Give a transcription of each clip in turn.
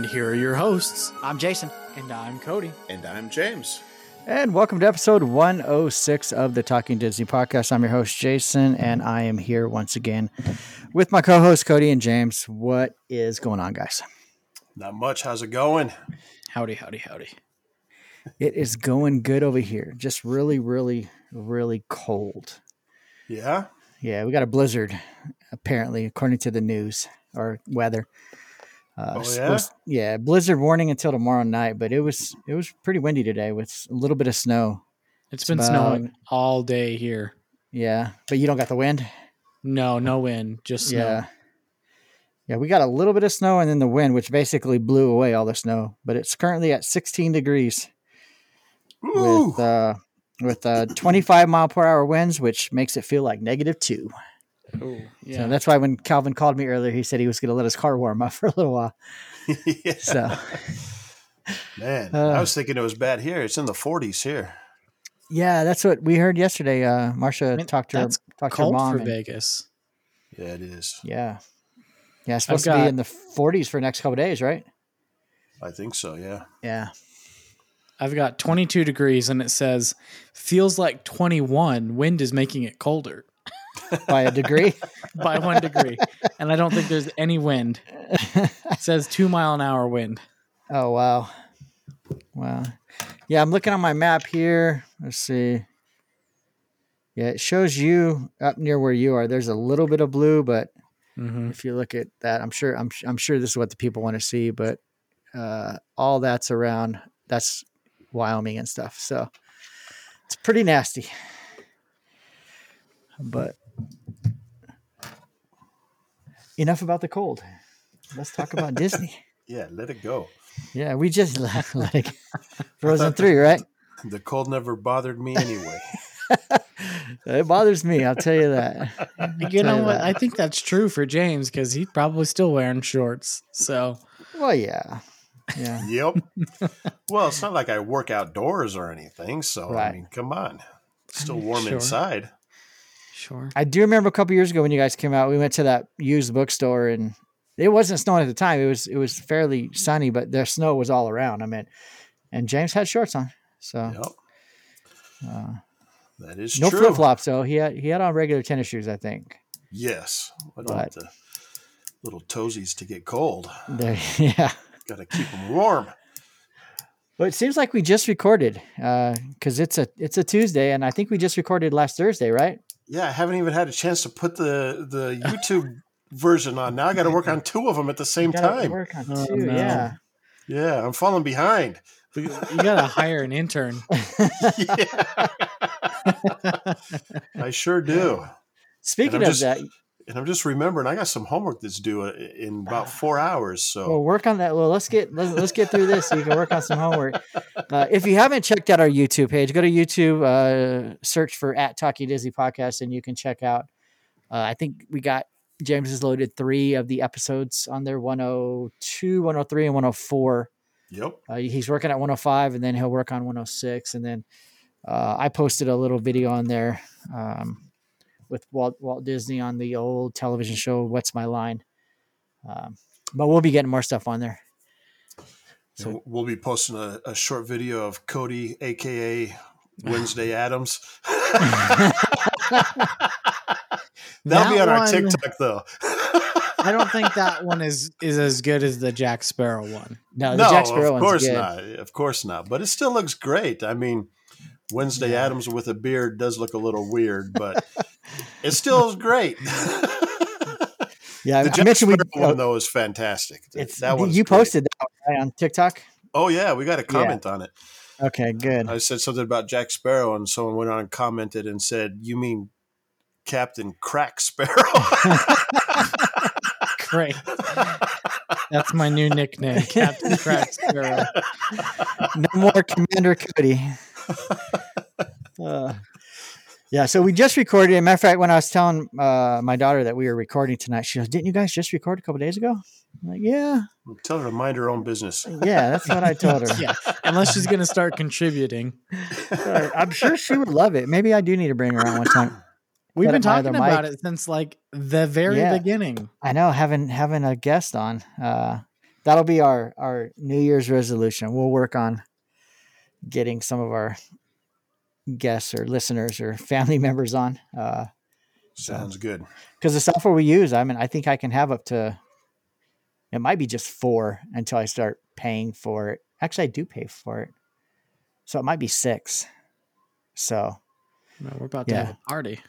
And here are your hosts. I'm Jason. And I'm Cody. And I'm James. And welcome to episode 106 of the Talking Disney podcast. I'm your host, Jason, and I am here once again with my co host, Cody and James. What is going on, guys? Not much. How's it going? Howdy, howdy, howdy. It is going good over here. Just really, really, really cold. Yeah. Yeah, we got a blizzard, apparently, according to the news or weather. Uh, Oh, yeah? supposed- yeah, blizzard warning until tomorrow night, but it was it was pretty windy today with a little bit of snow. It's It's been about- snowing all day here. Yeah, but you don't got the wind. No, no wind, just snow. Yeah. Yeah, we got a little bit of snow and then the wind, which basically blew away all the snow. But it's currently at 16 degrees Ooh. with uh, with uh, 25 mile per hour winds, which makes it feel like negative two. Oh, yeah. So that's why when Calvin called me earlier, he said he was going to let his car warm up for a little while. Yeah. So Man, Uh. I was thinking it was bad here. It's in the 40s here. yeah, that's what we heard yesterday. Uh, Marsha Man, talked to her, that's talked to her mom. for and- Vegas. Yeah, it is. yeah, yeah, it's supposed to be in the 40s for the next couple days, right? I think so. Yeah. Yeah. I've got 22 degrees and it says feels like 21. Wind is making it colder By a degree. by one degree. And I don't think there's any wind. It says two mile an hour wind. Oh wow. Wow. Yeah, I'm looking on my map here. Let's see. Yeah, it shows you up near where you are. There's a little bit of blue, but hmm if you look at that, I'm sure I'm I'm sure this is what the people want to see, but uh, all that's around that's Wyoming and stuff. So it's pretty nasty. But enough about the cold. Let's talk about Disney. Yeah, let it go. Yeah, we just let, let it Frozen 3, right? The cold never bothered me anyway. It bothers me, I'll tell you that. You know you what? that. I think that's true for James because he's probably still wearing shorts. So Well, yeah. Yeah. yep. well, it's not like I work outdoors or anything. So, I mean, come on. It's still warm Sure. inside. Sure. I do remember a couple years ago when you guys came out, we went to that used bookstore and it wasn't snowing at the time. It was it was fairly sunny, but the snow was all around. I mean, and James had shorts on. So Yep. uh, That is no true. flip flops though. He had he had on regular tennis shoes, I think. Yes. I don't But- want the little toesies to get cold. There, yeah. Got to keep them warm. But it seems like we just recorded because it's a it's a Tuesday, and I think we just recorded last Thursday, right? Yeah, I haven't even had a chance to put the the YouTube version on. Now I got to work on two of them at the same Gotta time. Work on Oh, two, no. yeah. Yeah, I'm falling behind. You gotta hire an intern. I sure do. Speaking of just- that, And I'm just remembering I got some homework that's due uh, in about four hours. So Well, work on that. Well, let's get let's, let's get through this so you can work on some homework. Uh, if you haven't checked out our YouTube page, go to YouTube, uh, search for at Talking Disney Podcast, and you can check out. Uh, I think we got James has loaded three of the episodes on there 102, 103, and 104. yep. Uh, he's working at 105, and then he'll work on 106, and then uh, I posted a little video on there um, with Walt, Walt Disney on the old television show "What's My Line." Um, but we'll be getting more stuff on there. So we'll be posting a, a short video of Cody, aka Wednesday Addams. That'll be That on our TikTok though. I don't think that one is is as good as the Jack Sparrow one. No, the no, Jack Sparrow of one's course good. not. Of course not. But it still looks great. I mean, Wednesday Yeah. Addams with a beard does look a little weird, but it still is great. Yeah, the I Jack mentioned we. Sparrow one though is fantastic. it's that one's you great. posted that right, on TikTok. Oh yeah, we got a comment on it. Okay, good. I said something about Jack Sparrow, and someone went on and commented and said, "You mean Captain Crack Sparrow?" Great. That's my new nickname, Captain Crack Sparrow. No more Commander Cody. Uh, yeah, so we just recorded. As a matter of fact, when I was telling uh, my daughter that we were recording tonight, she goes, "Didn't you guys just record a couple days ago?" I'm like, "Yeah, Tell her to mind her own business. yeah, that's what I told her." Yeah, unless she's gonna start contributing. Uh, I'm sure she would love it. Maybe I do need to bring her on one time. We've Got been talking about mic. it since like the very Yeah. beginning. I know having having a guest on. Uh, that'll be our our New Year's resolution. We'll work on getting some of our guests or listeners or family members on. Uh, Sounds good. because the software we use, I mean, I think I can have up to. It might be just four until I start paying for it. Actually, I do pay for it, so it might be six. So Man, we're about to Yeah. have a party.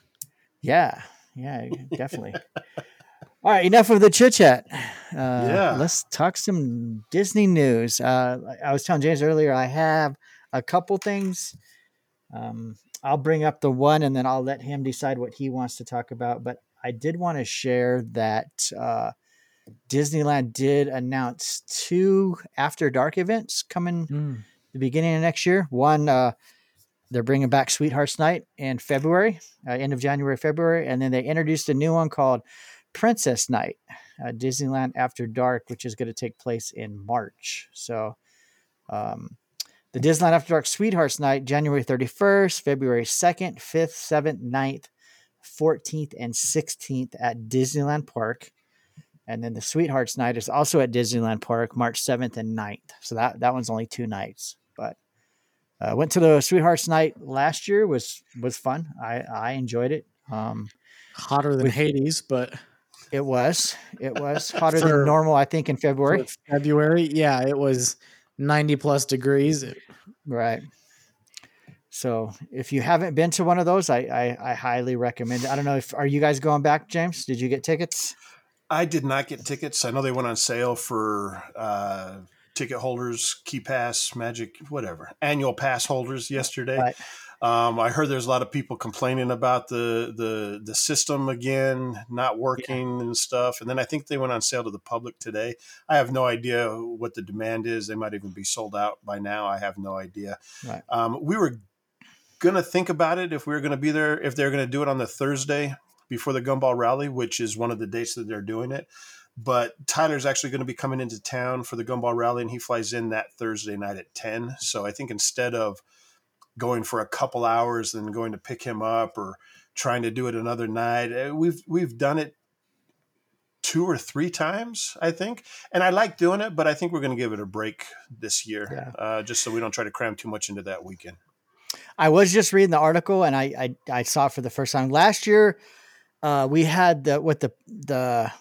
Yeah, yeah, definitely. All right, enough of the chit chat. Uh, Yeah. let's talk some Disney news. Uh, I was telling James earlier, I have a couple things. Um, I'll bring up the one, and then I'll let him decide what he wants to talk about. But I did want to share that uh, Disneyland did announce two After Dark events coming Mm. the beginning of next year. One, uh, they're bringing back Sweethearts Night in February, uh, end of January, February, and then they introduced a new one called Princess Night, uh, Disneyland After Dark, which is going to take place in March. So, um, the Disneyland After Dark Sweethearts Night, January 31st, February 2nd, 5th, 7th, 9th, 14th, and 16th at Disneyland Park. And then the Sweethearts Night is also at Disneyland Park, March 7th and 9th. So that, that one's only two nights. But uh, went to the Sweethearts Night last year was was fun. I I enjoyed it. Um, Hotter than With- Hades, but it was it was hotter For- than normal. I think in February. February, yeah, it was 90 plus degrees. Right. So if you haven't been to one of those, I, I I highly recommend it. I don't know if are you guys going back, James? Did you get tickets? I did not get tickets. I know they went on sale for uh, ticket holders, key pass, magic, whatever, annual pass holders yesterday. Right. Um, I heard there's a lot of people complaining about the the the system again not working and stuff. And then I think they went on sale to the public today. I have no idea what the demand is. They might even be sold out by now. I have no idea. Right. Um, we were gonna think about it if we were gonna be there if they're gonna do it on the Thursday before the Gumball Rally, which is one of the dates that they're doing it. But Tyler's actually going to be coming into town for the Gumball Rally, and he flies in that Thursday night at ten. So I think instead of going for a couple hours and going to pick him up or trying to do it another night, eh, we've we've done it two or three times, I think, and I like doing it. But I think we're going to give it a break this year, Yeah. uh, just so we don't try to cram too much into that weekend. I was just reading the article and I I, I saw it for the first time last year. Uh, we had the what the the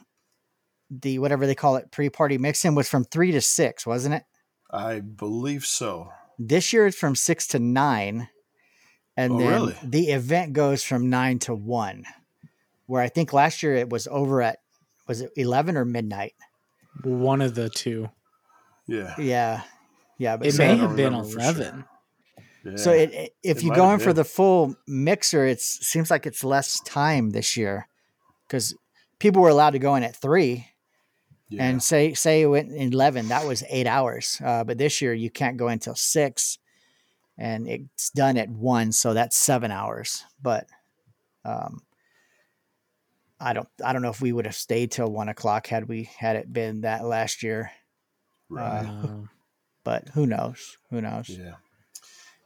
the whatever they call it pre-party mix-in was from three to six, wasn't it? I believe so. This year it's from six to nine, and Oh, then really? the event goes from nine to one. Where I think last year it was over at was it eleven or midnight? one of the two. Yeah. Yeah, yeah. But It so, may have been remember for 11. yeah. so it, it- if It you might go have in for the full mixer, it seems like it's less time this year because people were allowed to go in at three. Yeah. and say say it went in 11 that was eight hours uh, but this year you can't go until six and it's done at one so that's seven hours but um i don't i don't know if we would have stayed till one o'clock had we had it been that last year right. Um, but who knows who knows Yeah.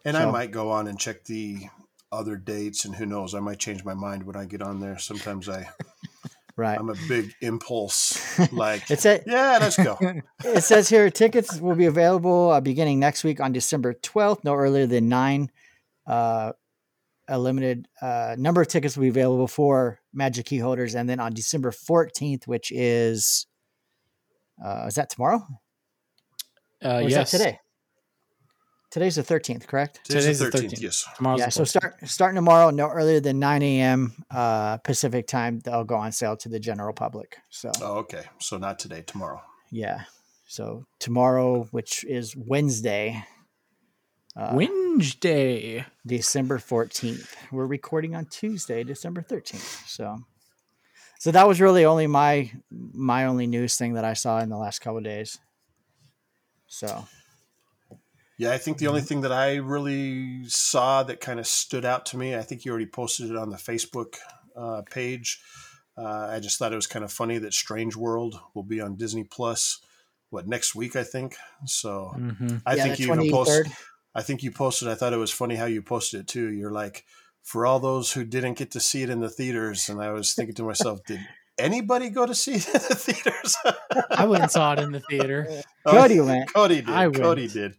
And I might go on and check the other dates and who knows, I might change my mind when I get on there. Sometimes I right I'm a big impulse like it's a, yeah, let's go. it says here tickets will be available uh, beginning next week on December 12th, no earlier than 9. Uh, a limited uh, number of tickets will be available for Magic Key holders. And then on December 14th, which is, uh, is that tomorrow? uh, Or is yes. that today? Today's the 13th, correct? Today's the Today's the 13th, 13th. yes. Tomorrow's yeah, the so start starting tomorrow, no earlier than 9 a.m. Uh, Pacific time, they'll go on sale to the general public. So, Oh, okay. So not today, tomorrow. yeah. So tomorrow, which is Wednesday, uh, Wednesday. December 14th. We're recording on Tuesday, December 13th. So so that was really only my my only news thing that I saw in the last couple of days. So Yeah, I think the only thing that I really saw that kind of stood out to me, I think you already posted it on the Facebook uh, page. Uh, I just thought it was kind of funny that Strange World will be on Disney Plus. What next week? I think. So hmm I yeah, think you even posted. I think you posted. I thought it was funny how you posted it too. You're like, for all those who didn't get to see it in the theaters, and I was thinking to myself, did anybody go to see it in the theaters? I went and saw it in the theater. Cody went. Cody did. I went. Cody did.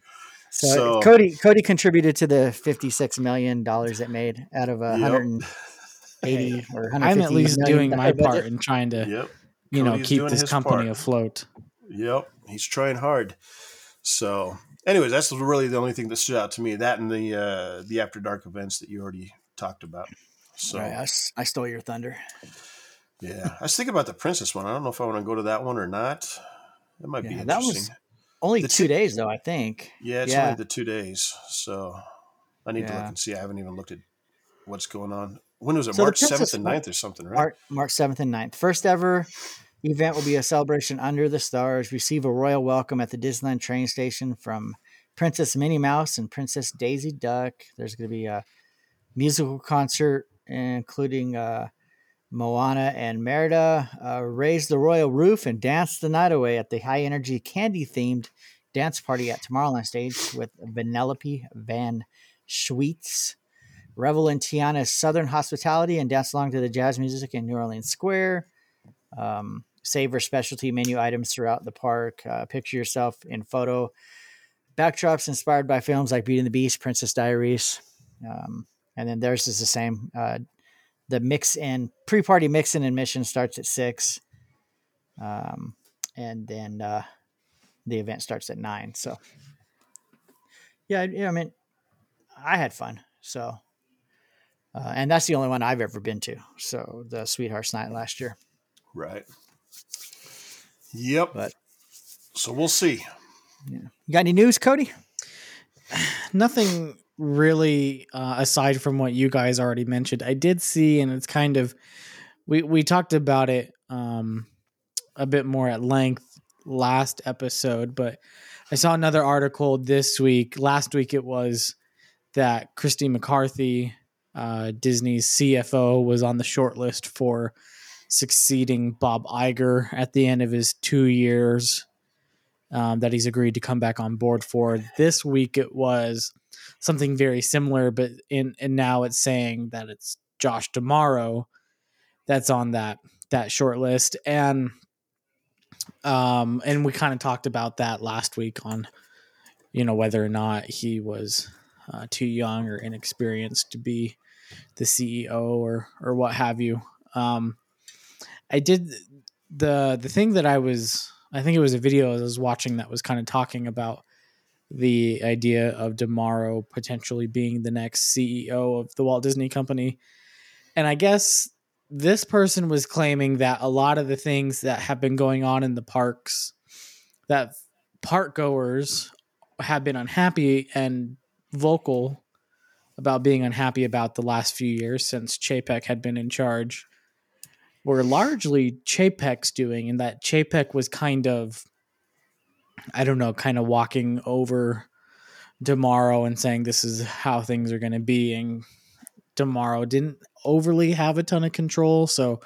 So, So- Cody Cody contributed to the 56 million dollars it made out of a Yep. 180 or 150 I'm at least doing my dollar part budget. in trying to, Yep. you know, keep this company part. afloat. Yep, he's trying hard. So, anyways, that's really the only thing that stood out to me. That and the uh, the after dark events that you already talked about. So, Right, I, s- I stole your thunder. yeah, I was thinking about the princess one. I don't know if I want to go to that one or not. That might be Yeah, that was- interesting. Only The two ti- days though, I think. yeah, it's yeah. only the two days, so I need to look and see. I haven't even looked at what's going on. When was it? So March seventh and one- 9th or something, right? March, 7th and 9th. First ever event will be a celebration under the stars. Receive a royal welcome at the Disneyland train station from Princess Minnie Mouse and Princess Daisy Duck. There's going to be a musical concert, including uh, Moana and Merida. Uh, raise the royal roof and dance the night away at the high energy candy themed dance party at Tomorrowland stage with Vanellope von Schweetz. Revel in Tiana's Southern hospitality and dance along to the jazz music in New Orleans Square. Um, savor specialty menu items throughout the park. Uh, picture yourself in photo backdrops inspired by films like Beauty and the Beast, Princess Diaries. Um, and then theirs is the same. Uh, the mix in pre party mix in admission starts at six. Um, and then uh, the event starts at nine. So, yeah, yeah, I mean, I had fun. So, uh, and that's the only one I've ever been to. So the Sweethearts Night last year. Right. Yep. But- so we'll see. You got any news, Cody? Nothing really uh, aside from what you guys already mentioned. I did see, and it's kind of we we talked about it um, a bit more at length last episode, but I saw another article this week. Last week it was that Christy McCarthy, uh, Disney's CFO, was on the short list for succeeding Bob Iger at the end of his two years um, that he's agreed to come back on board for. This week it was something very similar, but in and now it's saying that it's Josh D'Amaro that's on that that short list, and um, and we kind of talked about that last week on you know whether or not he was uh, too young or inexperienced to be the CEO or or what have you. Um, I did the the thing that I was I think it was a video I was watching that was kind of talking about the idea of D'Amaro potentially being the next CEO of the Walt Disney Company. And I guess this person was claiming that a lot of the things that have been going on in the parks that park goers have been unhappy and vocal about being unhappy about the last few years since Chapek had been in charge were largely Chapek's doing, and that Chapek was kind of, I don't know, kind of walking over D'Amaro and saying this is how things are going to be, and D'Amaro didn't overly have a ton of control. So,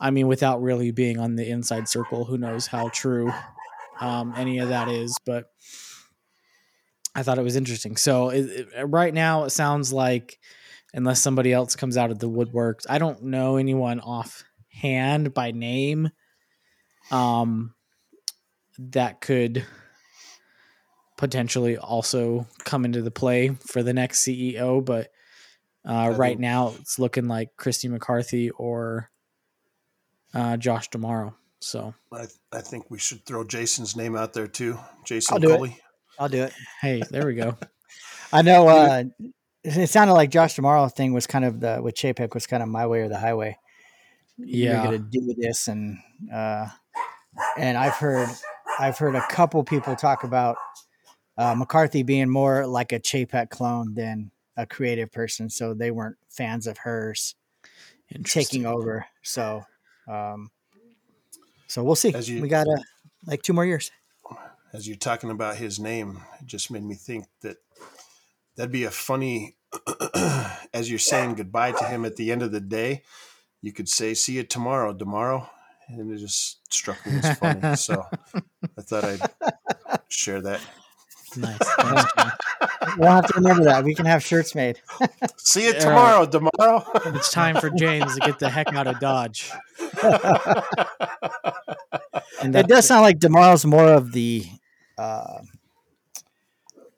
I mean, without really being on the inside circle, who knows how true um, any of that is, but. I thought it was interesting. So it, it- right now, it sounds like, unless somebody else comes out of the woodworks, I don't know anyone offhand by name, um, that could potentially also come into the play for the next CEO. But uh, right now, it's looking like Christy McCarthy or uh, Josh D'Amaro. So I, I think we should throw Jason's name out there too. Jason I'll do it. I'll do it. hey, there we go. I know. Uh, it sounded like Josh D'Amaro thing was kind of the with Chapek was kind of my way or the highway. Yeah, you're gonna do this, and uh, and I've heard I've heard a couple people talk about Uh, McCarthy being more like a Chapek clone than a creative person, so they weren't fans of hers and taking over. So, um, so we'll see. You- we got uh, like two more years. As you're talking about his name, it just made me think that that'd be a funny. as you're saying goodbye to him at the end of the day, you could say, "See you tomorrow, tomorrow," and it just struck me as funny. so I thought I'd share that. Nice. Thanks, We'll have to remember that. We can have shirts made. See you Yeah. tomorrow, tomorrow. It's time for James to get the heck out of Dodge. And It does sound like D'Amaro's more of the uh,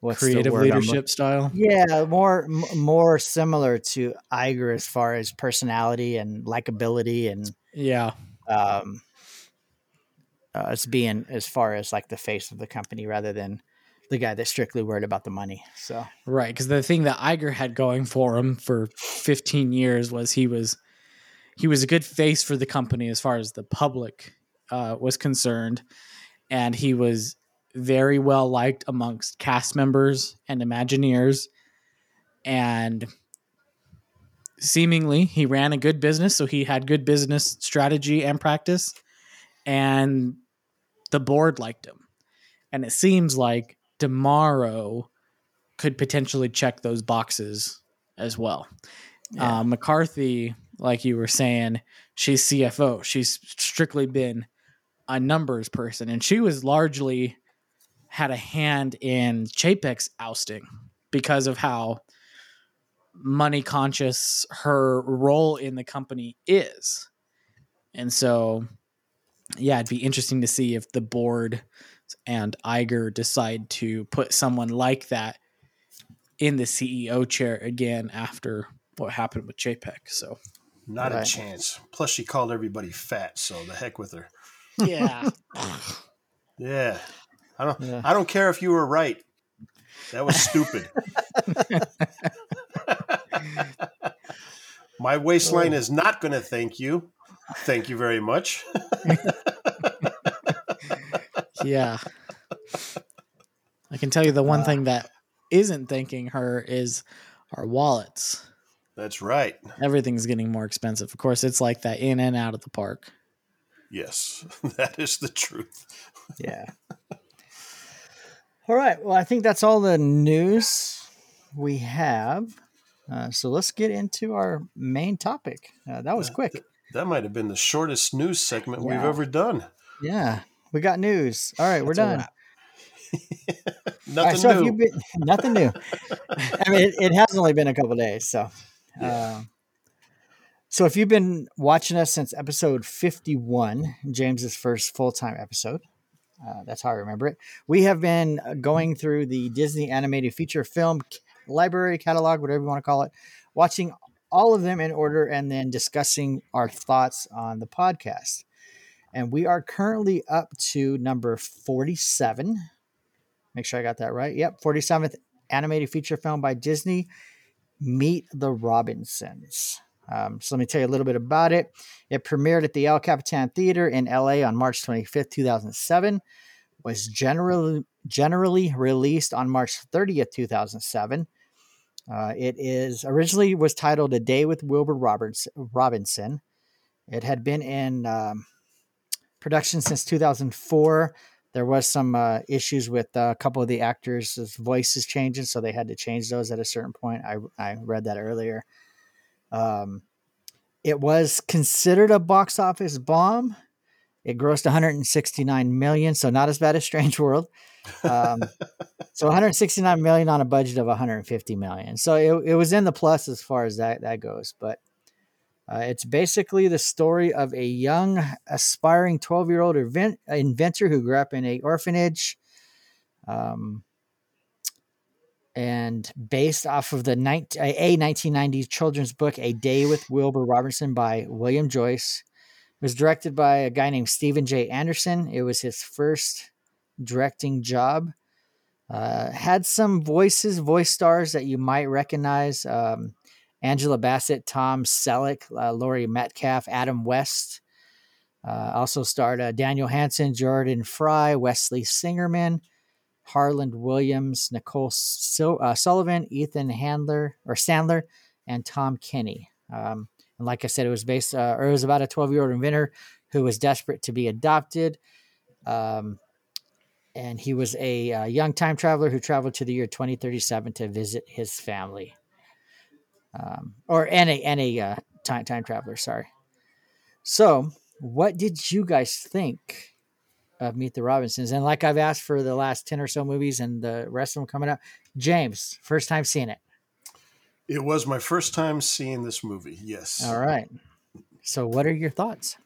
what's the creative I'm leadership style. Yeah, more m- more similar to Iger as far as personality and likability and Yeah. Um, uh, as being as far as like the face of the company rather than the guy that's strictly worried about the money. So Right, because the thing that Iger had going for him for 15 years was he was he was a good face for the company as far as the public uh, was concerned, and he was very well liked amongst cast members and Imagineers, and seemingly he ran a good business, so he had good business strategy and practice, and the board liked him, and it seems like D'Amaro could potentially check those boxes as well. Yeah. Uh, McCarthy, like you were saying, she's CFO. She's strictly been a numbers person, and she was largely had a hand in Chapek's ousting because of how money conscious her role in the company is. And so, yeah, it'd be interesting to see if the board and Iger decide to put someone like that in the CEO chair again after what happened with Chapek. So Not a chance. Plus, she called everybody fat, so the heck with her. yeah, Yeah, I don't. Yeah. I don't care if you were right. That was stupid. My waistline oh. is not going to thank you. Thank you very much. yeah. I can tell you the one thing that isn't thanking her is our wallets. That's right. Everything's getting more expensive. Of course, it's like that in and out of the park. Yes, that is the truth. yeah. all right. Well, I think that's all the news we have. Uh, so let's get into our main topic. Uh, that was quick. That might have been the shortest news segment we've ever done. Yeah, we got news. All right, we're done. Nothing right, so new. been nothing new. I mean, it, it has only been a couple days, so. Um, so if you've been watching us since episode fifty-one, James's first full-time episode, uh, that's how I remember it. We have been uh, going through the Disney animated feature film library catalog, whatever you want to call it, watching all of them in order, and then discussing our thoughts on the podcast. And we are currently up to number forty-seven. Make sure I got that right. Yep, 47th animated feature film by Disney, Meet the Robinsons. Um, so let me tell you a little bit about it. It premiered at the El Capitan Theater in LA on March 25th, 2007. Was generally generally released on March 30th, 2007. Uh, it is originally was titled A Day with Wilbur Roberts, Robinson. It had been in um, production since 2004 there was some uh, issues with uh, a couple of the actors' voices changing, so they had to change those at a certain point. I I read that earlier. Um, it was considered a box office bomb. It grossed 169 million, so not as bad as Strange World. Um, so 169 million on a budget of 150 million. So it, it was in the plus as far as that that goes, but. Uh, it's basically the story of a young, aspiring 12 year old invent- inventor who grew up in a orphanage. Um, and based off of the 19, a 1990 children's book, A Day with Wilbur Robertson by William Joyce. Was directed by a guy named Stephen J. Anderson. It was his first directing job. Uh, had some voices, voice stars that you might recognize. Um, Angela Bassett, Tom Selleck, uh, Laurie Metcalf, Adam West. Uh, also starred uh, Daniel Hansen, Jordan Fry, Wesley Singerman, Harland Williams, Nicole uh, Sullivan, Ethan Handler or Sandler, and Tom Kenny. Um, and like I said, it was based, uh, or it was about a 12 year old inventor who was desperate to be adopted. Um, and he was a uh, young time traveler who traveled to the year 2037 to visit his family. Um, or and a and a uh, time time traveler. Sorry. So, what did you guys think of Meet the Robinsons? And like I've asked for the last ten or so movies, and the rest of them coming up. James, first time seeing it. It was my first time seeing this movie. Yes. All right. So, what are your thoughts?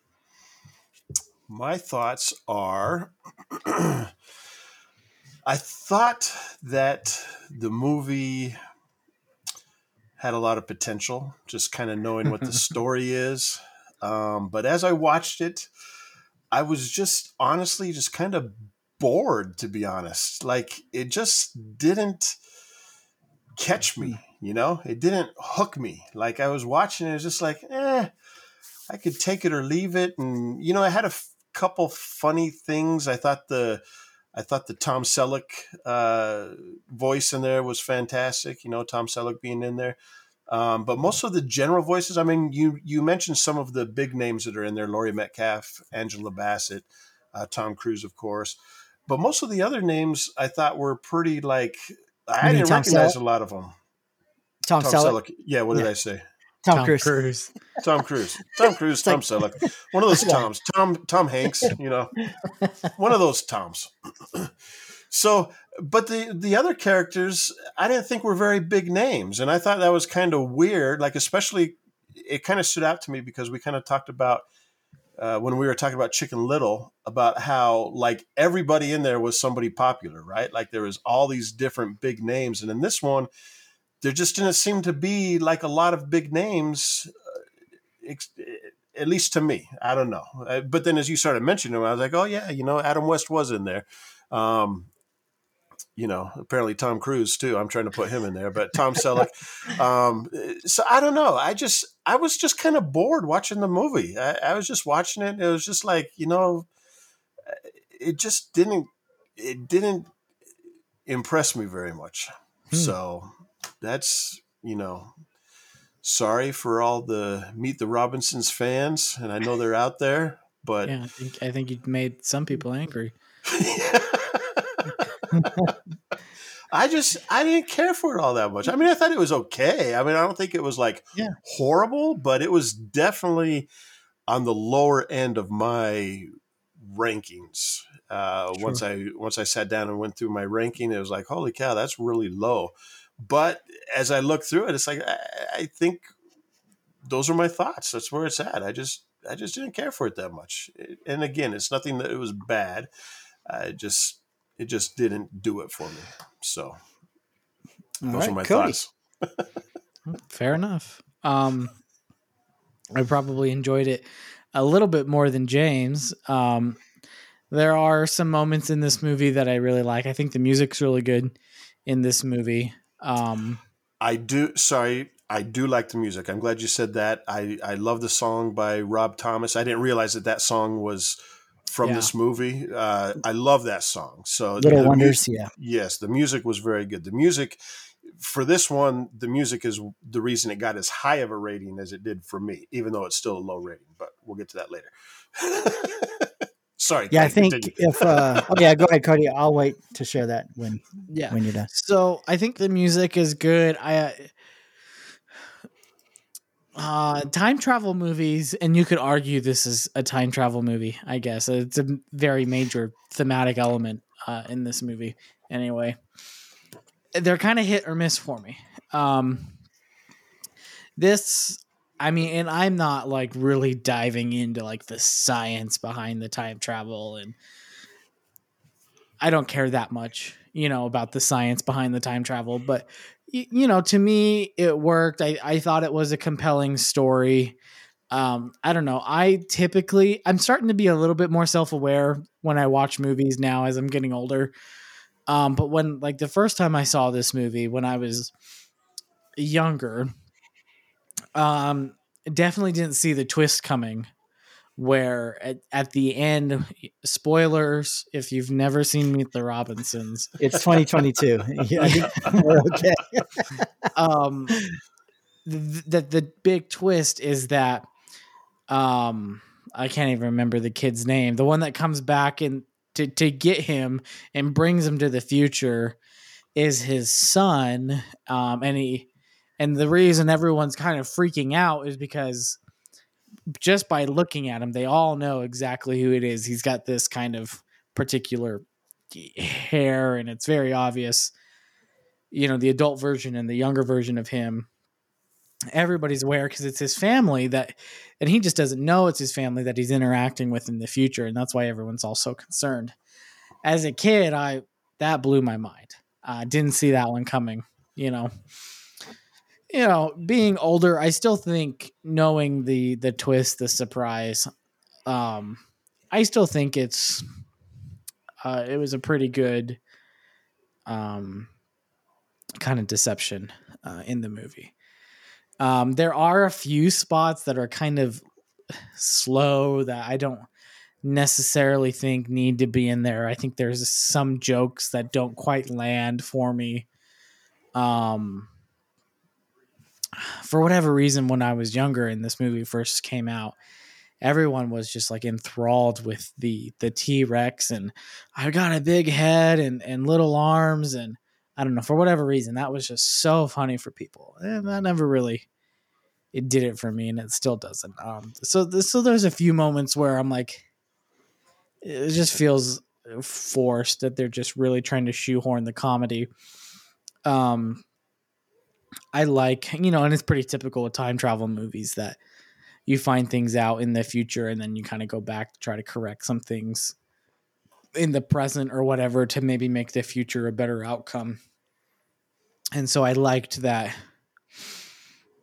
My thoughts are I thought that the movie had a lot of potential, just kind of knowing what the story is. Um, but as I watched it, I was just honestly just kind of bored, to be honest. Like it just didn't catch me, you know? It didn't hook me. Like I was watching it, it was just like, eh, I could take it or leave it. And, you know, I had a f- couple funny things. I thought the I thought the Tom Selleck uh, voice in there was fantastic. You know, Tom Selleck being in there. Um, but most of the general voices, I mean, you you mentioned some of the big names that are in there: Laurie Metcalf, Angela Bassett, uh, Tom Cruise, of course. But most of the other names, I thought were pretty like I didn't Tom recognize Selleck? a lot of them. Tom, Tom Selleck, Selleck. Yeah, what did Yeah. I say? Tom, Cruise. Tom Cruise. Tom Cruise, Tom like- Selleck. One of those Toms. Tom Tom Hanks, you know. One of those Toms. so but the the other characters I didn't think were very big names. And I thought that was kind of weird. Like especially it kind of stood out to me because we kind of talked about uh, when we were talking about Chicken Little about how like everybody in there was somebody popular, right? Like there was all these different big names, and in this one, there just didn't seem to be like a lot of big names, uh, ex- at least to me. I don't know, Uh, but then as you started mentioning them, I was like, oh yeah, you know, Adam West was in there. Um, you know, apparently Tom Cruise too. I'm trying to put him in there, but Tom Selleck. um, so I don't know. I just, I was just kind of bored watching the movie. I, I was just watching it. It was just like, you know, it just didn't, it didn't impress me very much. Hmm. So that's, you know, sorry for all the Meet the Robinsons fans, and I know they're out there, but Yeah, I think I think you made some people angry. I just I didn't care for it all that much. I mean, I thought it was okay. I mean, I don't think it was like Yeah. horrible, but it was definitely on the lower end of my rankings. Uh, Sure. Once I once I sat down and went through my ranking, it was like, holy cow, that's really low. But as I look through it, it's like I, I think those are my thoughts. That's where it's at. I just I just didn't care for it that much. And again, it's nothing that it was bad. I just it just didn't do it for me. So those right, are my Cody. thoughts. Fair enough. Um, I probably enjoyed it a little bit more than James. Um, there are some moments in this movie that I really like. I think the music's really good in this movie. Um, I do. Sorry, I do like the music. I'm glad you said that. I I love the song by Rob Thomas. I didn't realize that that song was from Yeah. this movie. Uh, I love that song. So Little the Wonders, yeah. yes, the music was very good. The music for this one, the music is the reason it got as high of a rating as it did for me, even though it's still a low rating. But we'll get to that later. Sorry. Yeah, I think continue. if uh oh yeah, go ahead, Cody. I'll wait to share that when yeah. when you're done. So I think the music is good. I uh time travel movies and you could argue this is a time travel movie, I guess. It's a very major thematic element uh in this movie anyway. They're kind of hit or miss for me. Um this I mean, and I'm not like really diving into like the science behind the time travel and I don't care that much, you know, about the science behind the time travel, but you know, to me it worked. I I thought it was a compelling story. Um I don't know. I typically I'm starting to be a little bit more self-aware when I watch movies now as I'm getting older. Um but when like the first time I saw this movie when I was younger, um definitely didn't see the twist coming where at, at the end, spoilers if you've never seen Meet the Robinsons, It's 2022. yeah, we're okay. um the, the the big twist is that um I can't even remember the kid's name. The one that comes back and to to get him and brings him to the future is his son. Um and he and the reason everyone's kind of freaking out is because just by looking at him, they all know exactly who it is. He's got this kind of particular hair and it's very obvious you know the adult version and the younger version of him. Everybody's aware because it's his family that and he just doesn't know it's his family that he's interacting with in the future and that's why everyone's all so concerned. As a kid i that blew my mind. I didn't see that one coming you know you know being older i still think knowing the the twist the surprise um i still think it's uh it was a pretty good um kind of deception uh, in the movie. Um, there are a few spots that are kind of slow that I don't necessarily think need to be in there. I think there's some jokes that don't quite land for me. Um, for whatever reason, when I was younger and this movie first came out, everyone was just like enthralled with the the T Rex and I got a big head and and little arms and I don't know for whatever reason that was just so funny for people and that never really it did it for me and it still doesn't. Um, so so there's a few moments where I'm like, it just feels forced that they're just really trying to shoehorn the comedy. Um, I like you know, and it's pretty typical with time travel movies that you find things out in the future and then you kind of go back to try to correct some things in the present or whatever to maybe make the future a better outcome. And so I liked that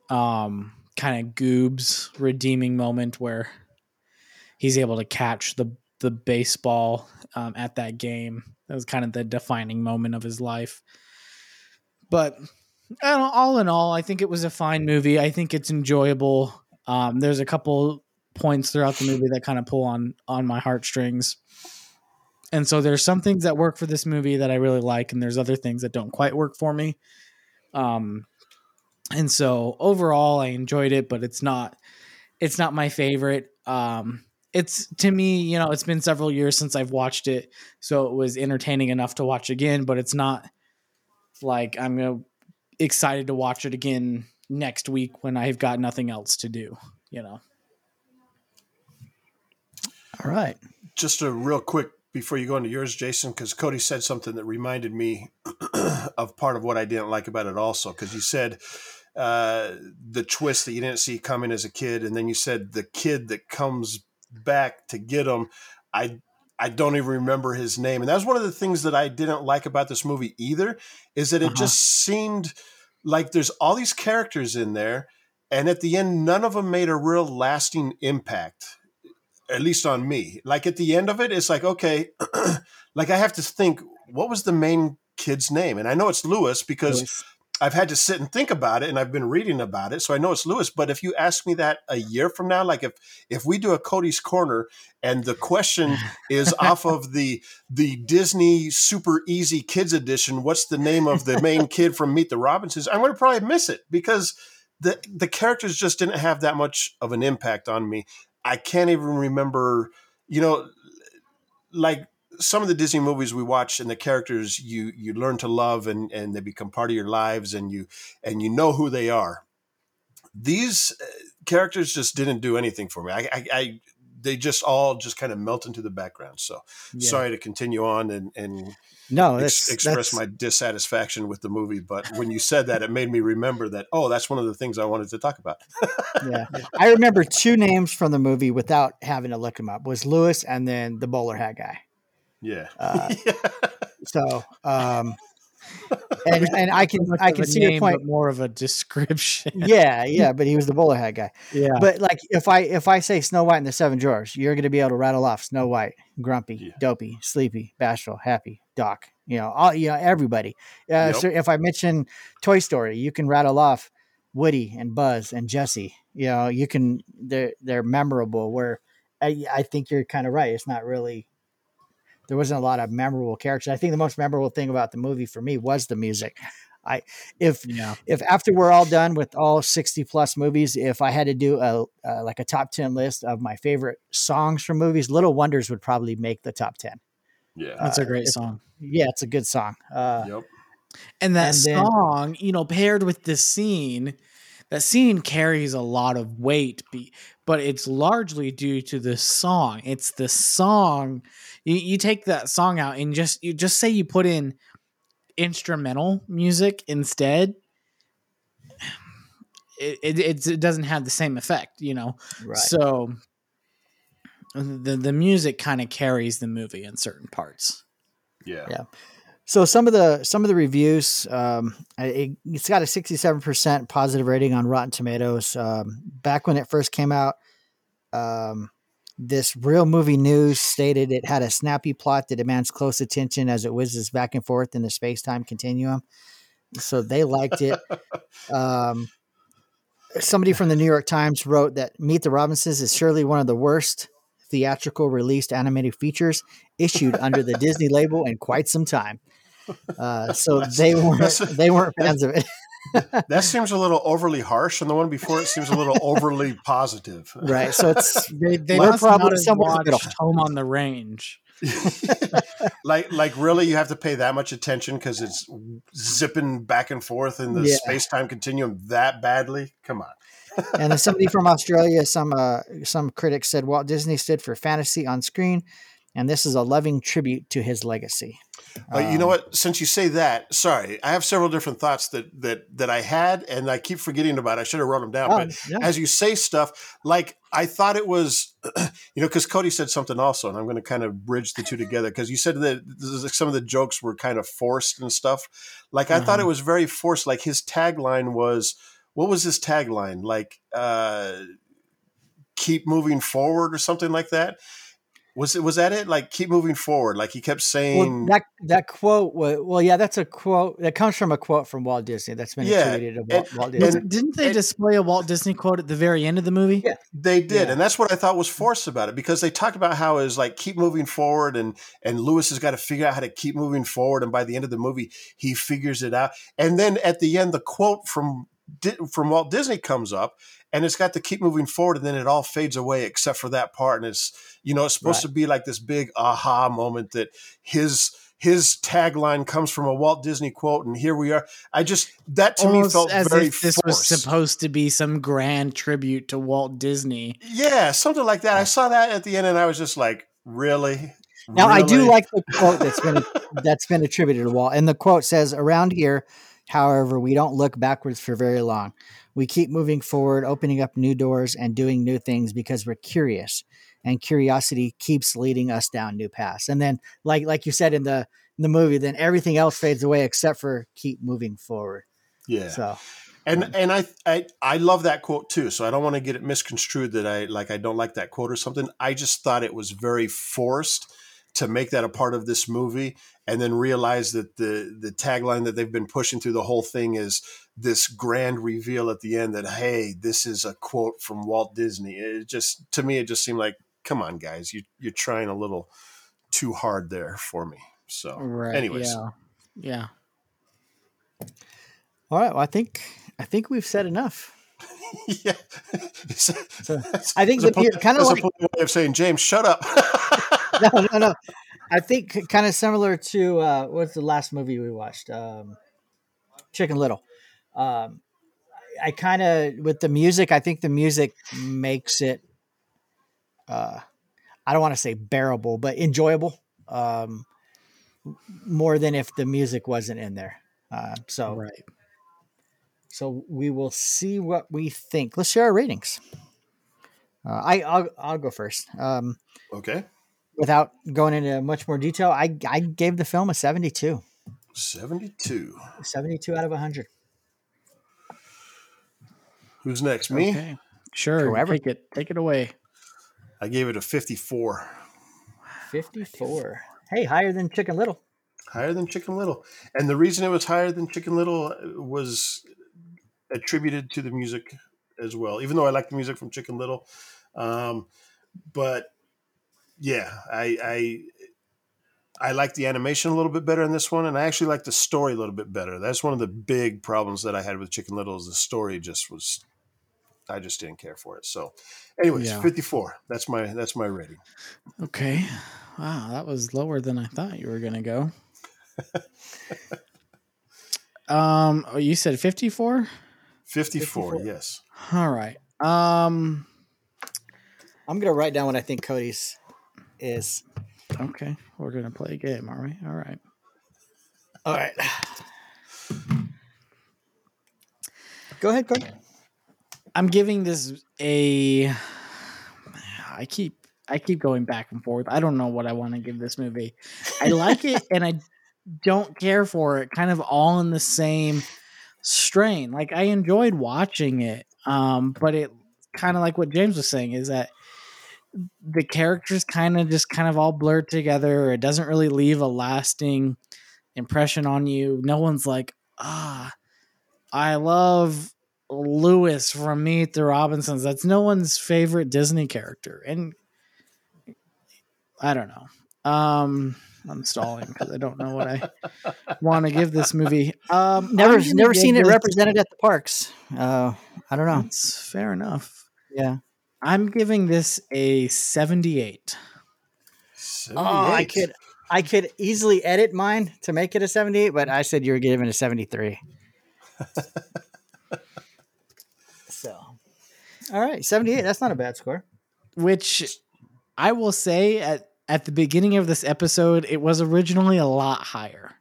um kind of Goob's redeeming moment where he's able to catch the the baseball um, at that game. That was kind of the defining moment of his life. But all in all, I think it was a fine movie. I think it's enjoyable. Um, there's a couple points throughout the movie that kind of pull on on my heartstrings. And so there's some things that work for this movie that I really like, and there's other things that don't quite work for me. Um, and so overall, I enjoyed it, but it's not it's not my favorite. Um, it's to me, you know, it's been several years since I've watched it, so it was entertaining enough to watch again, but it's not like I'm gonna excited to watch it again next week when I've got nothing else to do, you know. All right. Just a real quick before you go into yours, Jason, because Cody said something that reminded me of part of what I didn't like about it also. Because you said uh, the twist that you didn't see coming as a kid, and then you said the kid that comes back to get him. I I don't even remember his name, and that was one of the things that I didn't like about this movie either. Is that it Uh-huh. just seemed like there's all these characters in there, and at the end, none of them made a real lasting impact at least on me. Like at the end of it, it's like, okay, like I have to think, what was the main kid's name? And I know it's Lewis because Lewis. I've had to sit and think about it and I've been reading about it. So I know it's Lewis. But if you ask me that a year from now, like if if we do a Cody's Corner and the question is off of the the Disney Super Easy Kids Edition, what's the name of the main kid from Meet the Robinsons? I'm gonna probably miss it because the the characters just didn't have that much of an impact on me. I can't even remember, you know, like some of the Disney movies we watch and the characters you you learn to love and and they become part of your lives and you and you know who they are. These uh, characters just didn't do anything for me. I, I, I they just all just kind of melt into the background. So Yeah. sorry to continue on and and No, ex- express that's my dissatisfaction with the movie, but when you said that, it made me remember that. Oh, that's one of the things I wanted to talk about. yeah. I remember two names from the movie without having to look them up. Was Lewis and then the bowler hat guy. Yeah. Uh, So, um, and and I can I can a see your name, point. more of a description. Yeah, yeah, but he was the bowler hat guy. yeah. But like, if I if I say Snow White and the Seven Dwarfs, you're going to be able to rattle off Snow White, Grumpy, Yeah. Dopey, Sleepy, Bashful, Happy, Doc. You know, all you know, everybody. Uh, Yep. So if I mention Toy Story, you can rattle off Woody and Buzz and Jesse. You know, you can they're they're memorable. Where I, I think you're kind of right. It's not really. There wasn't a lot of memorable characters. I think the most memorable thing about the movie for me was the music. I if Yeah. if after we're all done with all 60 plus movies if i had to do a uh, like a top 10 list of my favorite songs from movies little wonders would probably make the top 10 Yeah. That's a great if- song. yeah it's a good song uh yep. And that and then- song, you know, paired with this scene, that scene carries a lot of weight, be, but it's largely due to the song. It's the song. You, you take that song out and just you just say you put in instrumental music instead. It, it, it doesn't have the same effect, you know. right So the the music kind of carries the movie in certain parts. Yeah. Yeah. So some of the some of the reviews um it, it's got a 67% positive rating on rotten tomatoes. Um back when it first came out um this real movie news stated it had a snappy plot that demands close attention as it whizzes back and forth in the space-time continuum. So they liked it. Um somebody from the new york times wrote that meet the robinsons is surely one of the worst theatrical released animated features issued under the Disney label in quite some time. Uh, so they weren't they weren't fans of it, That seems a little overly harsh, and the one before it seems a little overly positive. right? So it's They they We're must probably not have somewhere in the watched middle. Home on the Range. like, like really, you have to pay that much attention because it's zipping back and forth in the Yeah. space time continuum that badly. Come on. and then somebody from Australia, some uh, some critics said Walt Disney stood for fantasy on screen, and this is a loving tribute to his legacy. Uh, you know Um, what? Since you say that, sorry, I have several different thoughts that that that I had, and I keep forgetting about. I should have wrote them down. oh, but yeah. as you say stuff, like I thought it was, you know, because Cody said something also, and I'm going to kind of bridge the two together because you said that this is like some of the jokes were kind of forced and stuff. Like I thought it Uh-huh. was very forced. Like his tagline was, what was his tagline? Like, uh, keep moving forward or something like that. Was it was that it? Like keep moving forward. Like he kept saying well, that that quote was well, yeah, that's a quote that comes from a quote from Walt Disney that's been Yeah, attributed to Walt, and- Walt Disney. Was- didn't they and- display a Walt Disney quote at the very end of the movie? Yeah. They did, Yeah. and that's what I thought was mm-hmm. forced about it because they talked about how is like keep moving forward, and and Lewis has got to figure out how to keep moving forward, and by the end of the movie, he figures it out. And then at the end, the quote from from Walt Disney comes up, and it's got to keep moving forward, and then it all fades away except for that part, and it's you know it's supposed Right. to be like this big aha moment that his his tagline comes from a Walt Disney quote, and here we are. I just that to me felt as very if this forced. was supposed to be some grand tribute to Walt Disney. Yeah, something like that. I saw that at the end, and I was just like, "Really?" Now I do like the quote that's been that's been attributed to Walt, and the quote says, "Around here, however, we don't look backwards for very long. We keep moving forward, opening up new doors and doing new things because we're curious, and curiosity keeps leading us down new paths." And then, like like you said in the in the movie, then everything else fades away except for keep moving forward. Yeah, So and and I, I I love that quote too. So I don't want to get it misconstrued that I like I don't like that quote or something. I just thought it was very forced to make that a part of this movie, and then realize that the the tagline that they've been pushing through the whole thing is this grand reveal at the end that hey, this is a quote from Walt Disney. It just to me, it just seemed like, come on, guys, you you're trying a little too hard there for me. So, Right. anyways. Yeah. Yeah. all right, well, I think I think we've said enough. yeah. I think a that kinda as a like- way of saying, James, shut up. no, no, no. I think kind of similar to uh, what's the last movie we watched? Um, Chicken Little. Um, I kind of with the music. I think the music makes it. Uh, I don't want to say bearable, but enjoyable. Um, more than if the music wasn't in there. Uh, so, Right. so we will see what we think. Let's share our ratings. Uh, I I'll, I'll go first. Um, okay. Without going into much more detail, I, I gave the film a 72. 72. 72 out of 100. Who's next? Me? Okay. Sure. Whoever. Take it. Take it away. I gave it a 54. 54. Hey, higher than Chicken Little. Higher than Chicken Little. And the reason it was higher than Chicken Little was attributed to the music as well, even though I like the music from Chicken Little. Um, but yeah, I I I like the animation a little bit better in this one, and I actually like the story a little bit better. That's one of the big problems that I had with Chicken Little is the story just was I just didn't care for it. So, anyways, Yeah. 54. That's my that's my rating. Okay. Wow, that was lower than I thought you were gonna go. um, oh, you said fifty-four. 54, 54. yes. All right. Um. I'm gonna write down what I think Cody's is. Okay, we're gonna play a game, are we? All right. All right. Go ahead, Cody. I'm giving this a. I keep I keep going back and forth. I don't know what I want to give this movie. I like it and I don't care for it. Kind of all in the same strain. Like I enjoyed watching it, um, but it kind of like what James was saying is that the characters kind of just kind of all blurred together. It doesn't really leave a lasting impression on you. No one's like, ah, I love Lewis from Meet the Robinsons. That's no one's favorite Disney character. And I don't know. Um, I'm stalling because I don't know what I want to give this movie. Um, Never, never seen it this- represented at the parks. Uh, I don't know. That's fair enough. Yeah. I'm giving this a 78. Oh, I could, I could easily edit mine to make it a 78, but I said you were giving a 73. so, all right, 78. That's not a bad score. which I will say at at the beginning of this episode, it was originally a lot higher.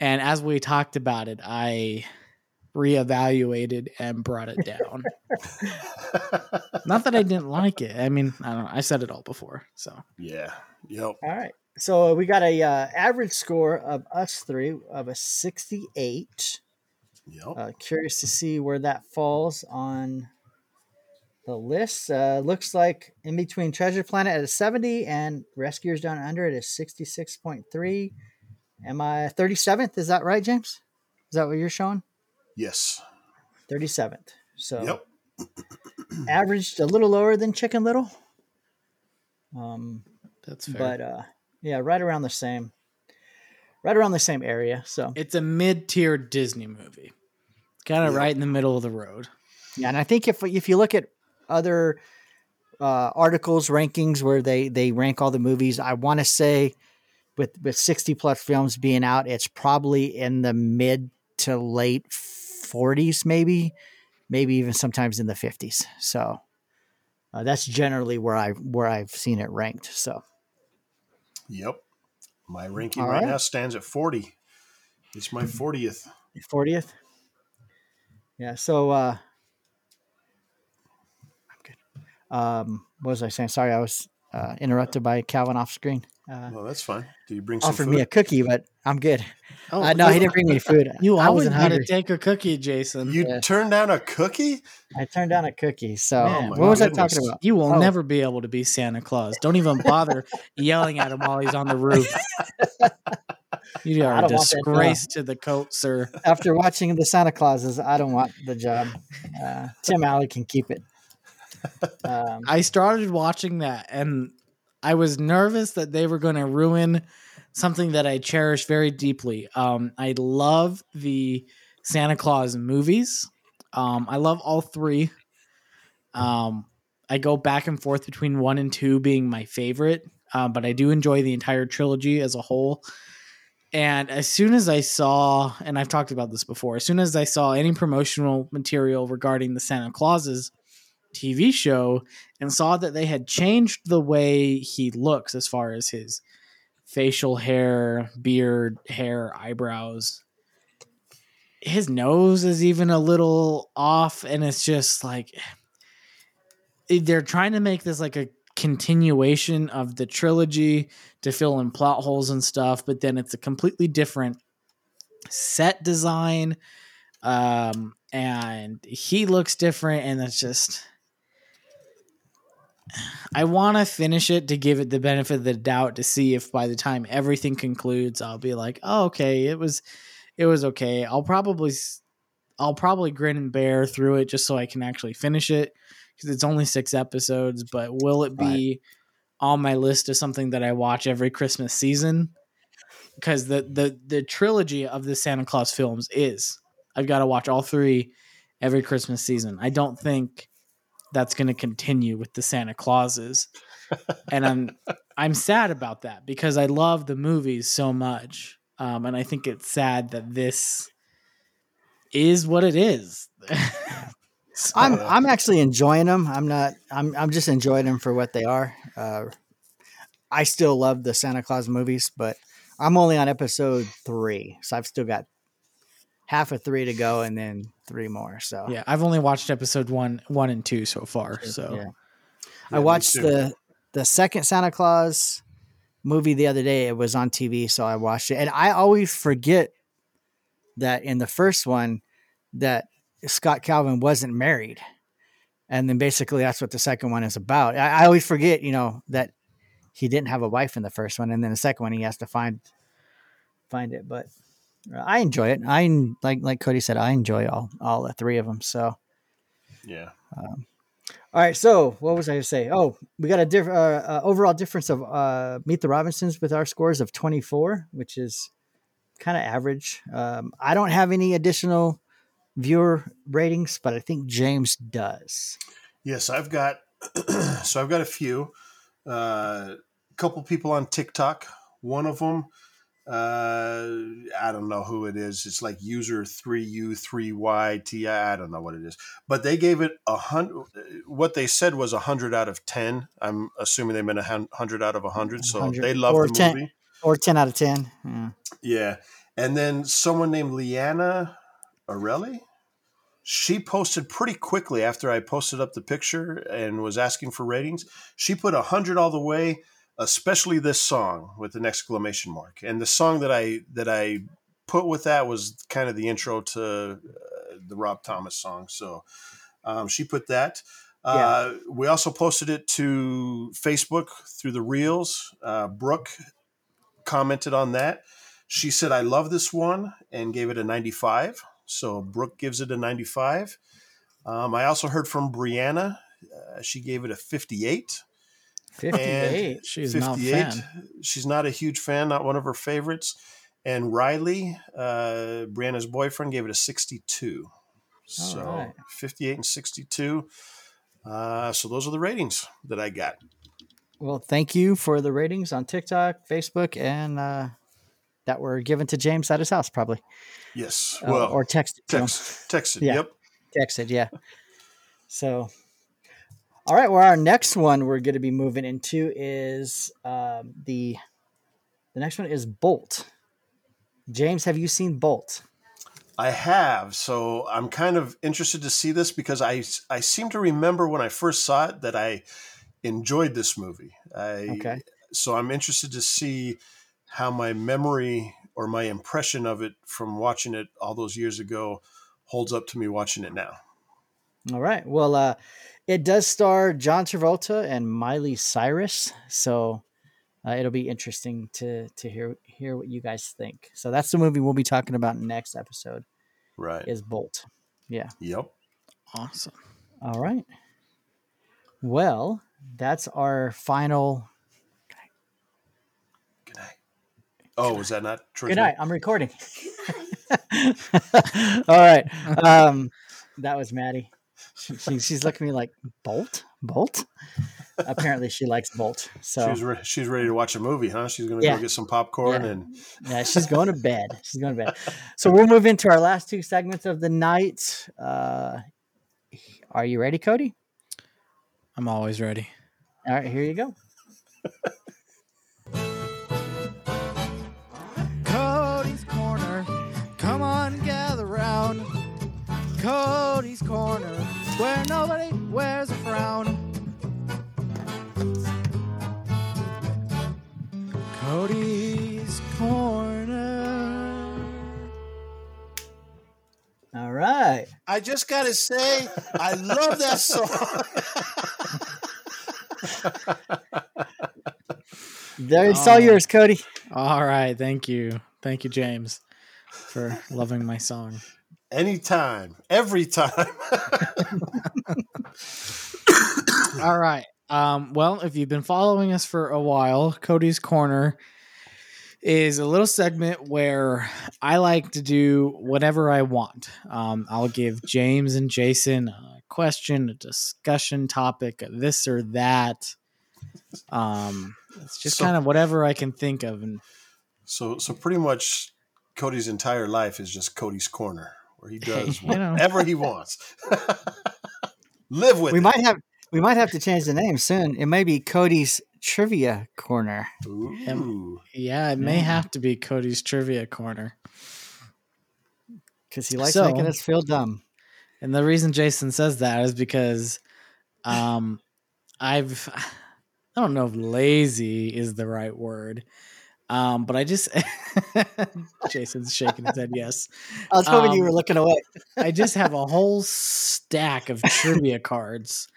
And as we talked about it, I reevaluated and brought it down. Not that I didn't like it. I mean, I don't know. I said it all before. So yeah. Yep. All right. So we got a uh, average score of us three of a 68. Yep. Uh, curious to see where that falls on the list. Uh, looks like in between Treasure Planet at a 70 and Rescuers Down Under at a 66.3. Am I 37th? Is that right, James? Is that what you're showing? Yes. 37th. So Yep. averaged a little lower than Chicken Little. Um, that's fair. but uh, yeah, right around the same, right around the same area. So it's a mid tier Disney movie. It's Kind of Yeah. right in the middle of the road. Yeah, and I think if if you look at other uh, articles rankings where they they rank all the movies, I want to say with with sixty plus films being out, it's probably in the mid to late forties, maybe, maybe even sometimes in the fifties. So uh, that's generally where I where I've seen it ranked. So Yep. My ranking right, right. now stands at 40. It's my 40th. fortieth. Yeah. So uh, I'm good. Um, what was I saying? Sorry, I was uh, interrupted by Calvin off screen. Uh, Well, that's fine. Do you bring some offered me a cookie, but I'm good. Oh, uh, no, he didn't bring me food. You I always wasn't had to take a cookie, Jason. you Yeah. turned down a cookie? I turned down a cookie. So Man, what was I talking about? You will Oh. never be able to be Santa Claus. Don't even bother yelling at him while he's on the roof. You are a don't want that disgrace to the coat, sir. After watching the Santa Clauses, I don't want the job. Uh, Tim Allen can keep it. Um, I started watching that and I was nervous that they were going to ruin something that I cherish very deeply. Um, I love the Santa Claus movies. Um, I love all three. Um, I go back and forth between one and two being my favorite, um, but I do enjoy the entire trilogy as a whole. And as soon as I saw, and I've talked about this before, as soon as I saw any promotional material regarding the Santa Clauses TV show and saw that they had changed the way he looks as far as his facial hair, beard, hair, eyebrows. His nose is even a little off, and it's just like they're trying to make this like a continuation of the trilogy to fill in plot holes and stuff, but then it's a completely different set design. Um, and he looks different, and it's just I want to finish it to give it the benefit of the doubt to see if by the time everything concludes, I'll be like, oh, okay, it was, it was okay. I'll probably, I'll probably grin and bear through it just so I can actually finish it because it's only six episodes. But will it be on my list as something that I watch every Christmas season because the the the trilogy of the Santa Claus films is I've got to watch all three every Christmas season. I don't think that's going to continue with the Santa Clauses. and I'm I'm sad about that because I love the movies so much. Um, and I think it's sad that this is what it is. So- I'm I'm actually enjoying them. I'm not. I'm I'm just enjoying them for what they are. Uh, I still love the Santa Claus movies, but I'm only on episode three, so I've still got half of three to go, and then three more. So yeah, I've only watched episode one, one and two so far. So Yeah. Yeah, I watched the the second Santa Claus movie the other day. It was on TV, so I watched it. And I always forget that in the first one that Scott Calvin wasn't married. And then basically that's what the second one is about. I, I always forget, you know, that he didn't have a wife in the first one, and then the second one he has to find find it. But I enjoy it. I like like Cody said, I enjoy all all the three of them. So Yeah. all right, so what was I going to say? Oh, we got a diff- uh, uh, overall difference of uh, Meet the Robinsons with our scores of 24, which is kind of average. Um, I don't have any additional viewer ratings, but I think James does. Yes, I've got so I've got a few. A uh, couple people on TikTok. One of them, uh, I don't know who it is. It's like user three U three Y T I. I don't know what it is, but they gave it a hundred. What they said was a hundred out of ten. I'm assuming they meant a hundred out of a hundred. So 100 they love the 10. movie. Or 10 out of 10. Yeah. Yeah. And then someone named Leanna Arelli, she posted pretty quickly after I posted up the picture and was asking for ratings. She put a 100 all the way, especially this song with an exclamation mark. And the song that I that I put with that was kind of the intro to uh, the Rob Thomas song. So um, she put that. Uh, we also posted it to Facebook through the Reels. Uh, Brooke commented on that. She said, I love this one and gave it a 95. So Brooke gives it a 95. Um, I also heard from Brianna. Uh, she gave it a 58. 58. she's not a fan. She's not a huge fan, not one of her favorites. And Riley, uh, Brianna's boyfriend, gave it a 62. So right. 58 and 62. Uh, so those are the ratings that I got. Well, thank you for the ratings on TikTok, Facebook, and uh, that were given to James at his house, probably. Yes. Uh, Well, or texted text, texted. Yeah. Yep. texted yeah so all right well our next one we're going to be moving into is um, the the next one is bolt james have you seen bolt I have. So I'm kind of interested to see this because I, I seem to remember when I first saw it that I enjoyed this movie. I, Okay. So I'm interested to see how my memory or my impression of it from watching it all those years ago holds up to me watching it now. All right well uh it does star john travolta and miley cyrus so uh, it'll be interesting to to hear hear what you guys think so that's the movie we'll be talking about next episode Right. is bolt yeah Yep. Awesome. All right. Well, that's our final. Good night. Oh, was that not true? Good night. I'm recording. All right. Um, that was Maddie. She, she- she's looking at me like Bolt, Bolt. Apparently, she likes Bolt. So She's re- she's ready to watch a movie, huh? She's gonna Yeah. go get some popcorn Yeah. and yeah, she's going to bed. She's going to bed. So we'll move into our last two segments of the night. Uh, are you ready, Cody? I'm always ready. All right, here you go. Cody's Corner. Come on, gather round. Cody's Corner, where nobody wears a frown. Cody's Corner. All right. I just gotta say, I love that song. There, it's all Oh. yours, Cody. All right. Thank you. Thank you, James, for loving my song. Anytime, every time. All right. Um, well, if you've been following us for a while, Cody's Corner is a little segment where I like to do whatever I want. Um, I'll give James and Jason a question, a discussion topic, this or that. Um, it's just So- kind of whatever I can think of, and So so pretty much Cody's entire life is just Cody's corner where he does You know. whatever he wants. Live with We it. might have we might have to change the name soon. It may be Cody's Trivia Corner. Ooh. yeah, it may Yeah. have to be Cody's trivia corner. Because he likes So- making us feel dumb. And the reason Jason says that is because um I've I don't know if lazy is the right word. Um, but I just Jason's shaking his head yes. I was hoping you Um, were looking away. I just have a whole stack of trivia cards.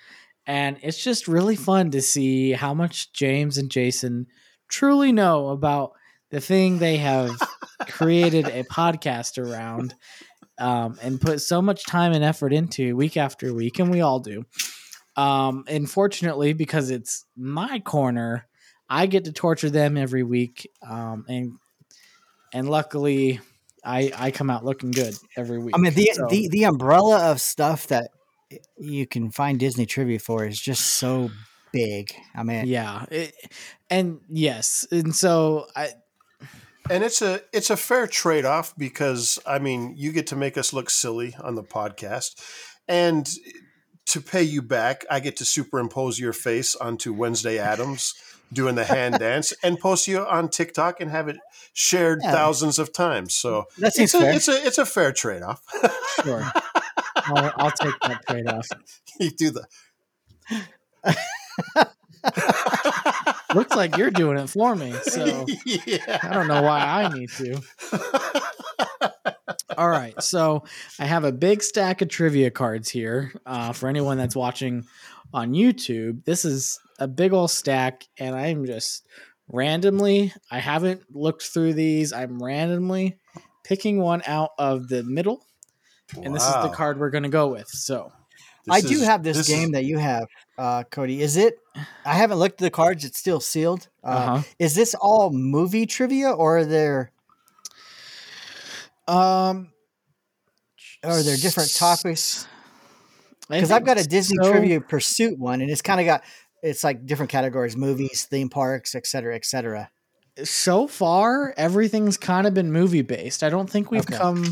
And it's just really fun to see how much James and Jason truly know about the thing they have created a podcast around um, and put so much time and effort into week after week, and we all do. Um, and fortunately, because it's my corner, I get to torture them every week, um, and and luckily, I I come out looking good every week. I mean the, So- the the umbrella of stuff that you can find Disney trivia for is just so big. I mean, yeah, it, and yes, and so I And it's a it's a fair trade off because I mean you get to make us look silly on the podcast, and to pay you back, I get to superimpose your face onto Wednesday Addams doing the hand dance and post you on TikTok and have it shared Yeah. thousands of times. So that seems it's a fair. it's a it's a fair trade off. sure I'll, I'll take that trade off. you do the Looks like you're doing it for me, so yeah. I don't know why I need to. All right, so I have a big stack of trivia cards here uh, for anyone that's watching on YouTube. This is a big old stack, and I'm just randomly. I haven't looked through these. I'm randomly picking one out of the middle, and this is the card we're going to go with. So I This do is- have this, is- game that you have, uh, Cody. Is it? I haven't looked at the cards. It's still sealed. Uh, Uh-huh. Is this all movie trivia, or are there Um, are there different topics? Because I've got a Disney so. Trivia Pursuit one, and it's kind of got it's like different categories: movies, theme parks, et cetera, et cetera. So far, everything's kind of been movie based. I don't think we've Okay. come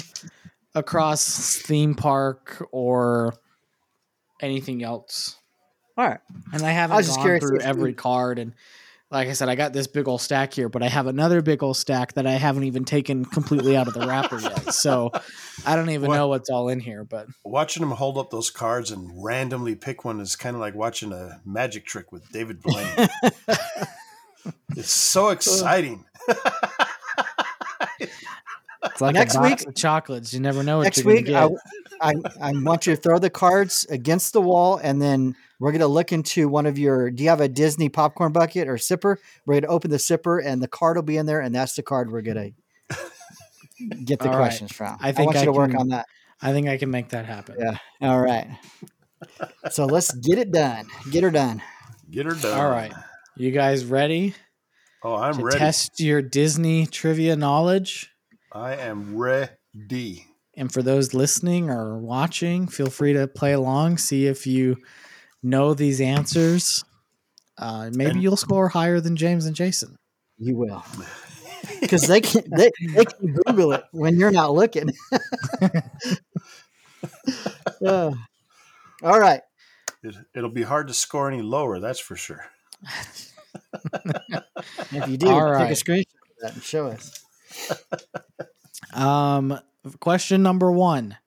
across theme park or anything else. All right. And I haven't I gone curious through every you- card. And like I said, I got this big old stack here, but I have another big old stack that I haven't even taken completely out of the wrapper yet. So I don't even What? know what's all in here. But Watching him hold up those cards and randomly pick one is kind of like watching a magic trick with David Blaine. it's so exciting. it's like Next a box week- of chocolates. You never know what Next you're week, to I, get. I I want you to throw the cards against the wall, and then we're gonna look into one of your. Do you have a Disney popcorn bucket or sipper? We're gonna open the sipper, and the card will be in there, and that's the card we're gonna get the All right. questions from. I think I want you I to work can- on that. I think I can make that happen. Yeah. All right. So let's get it done. Get her done. Get her done. All right. You guys ready Oh, I'm to ready. test your Disney trivia knowledge? I am ready. And for those listening or watching, feel free to play along, see if you know these answers. Uh, maybe And- you'll score higher than James and Jason. You will. Because they can they, they can Google it when you're not looking. Uh, all right. It, it'll be hard to score any lower, that's for sure. If you do, All take a screenshot of that and show us. Um, question number one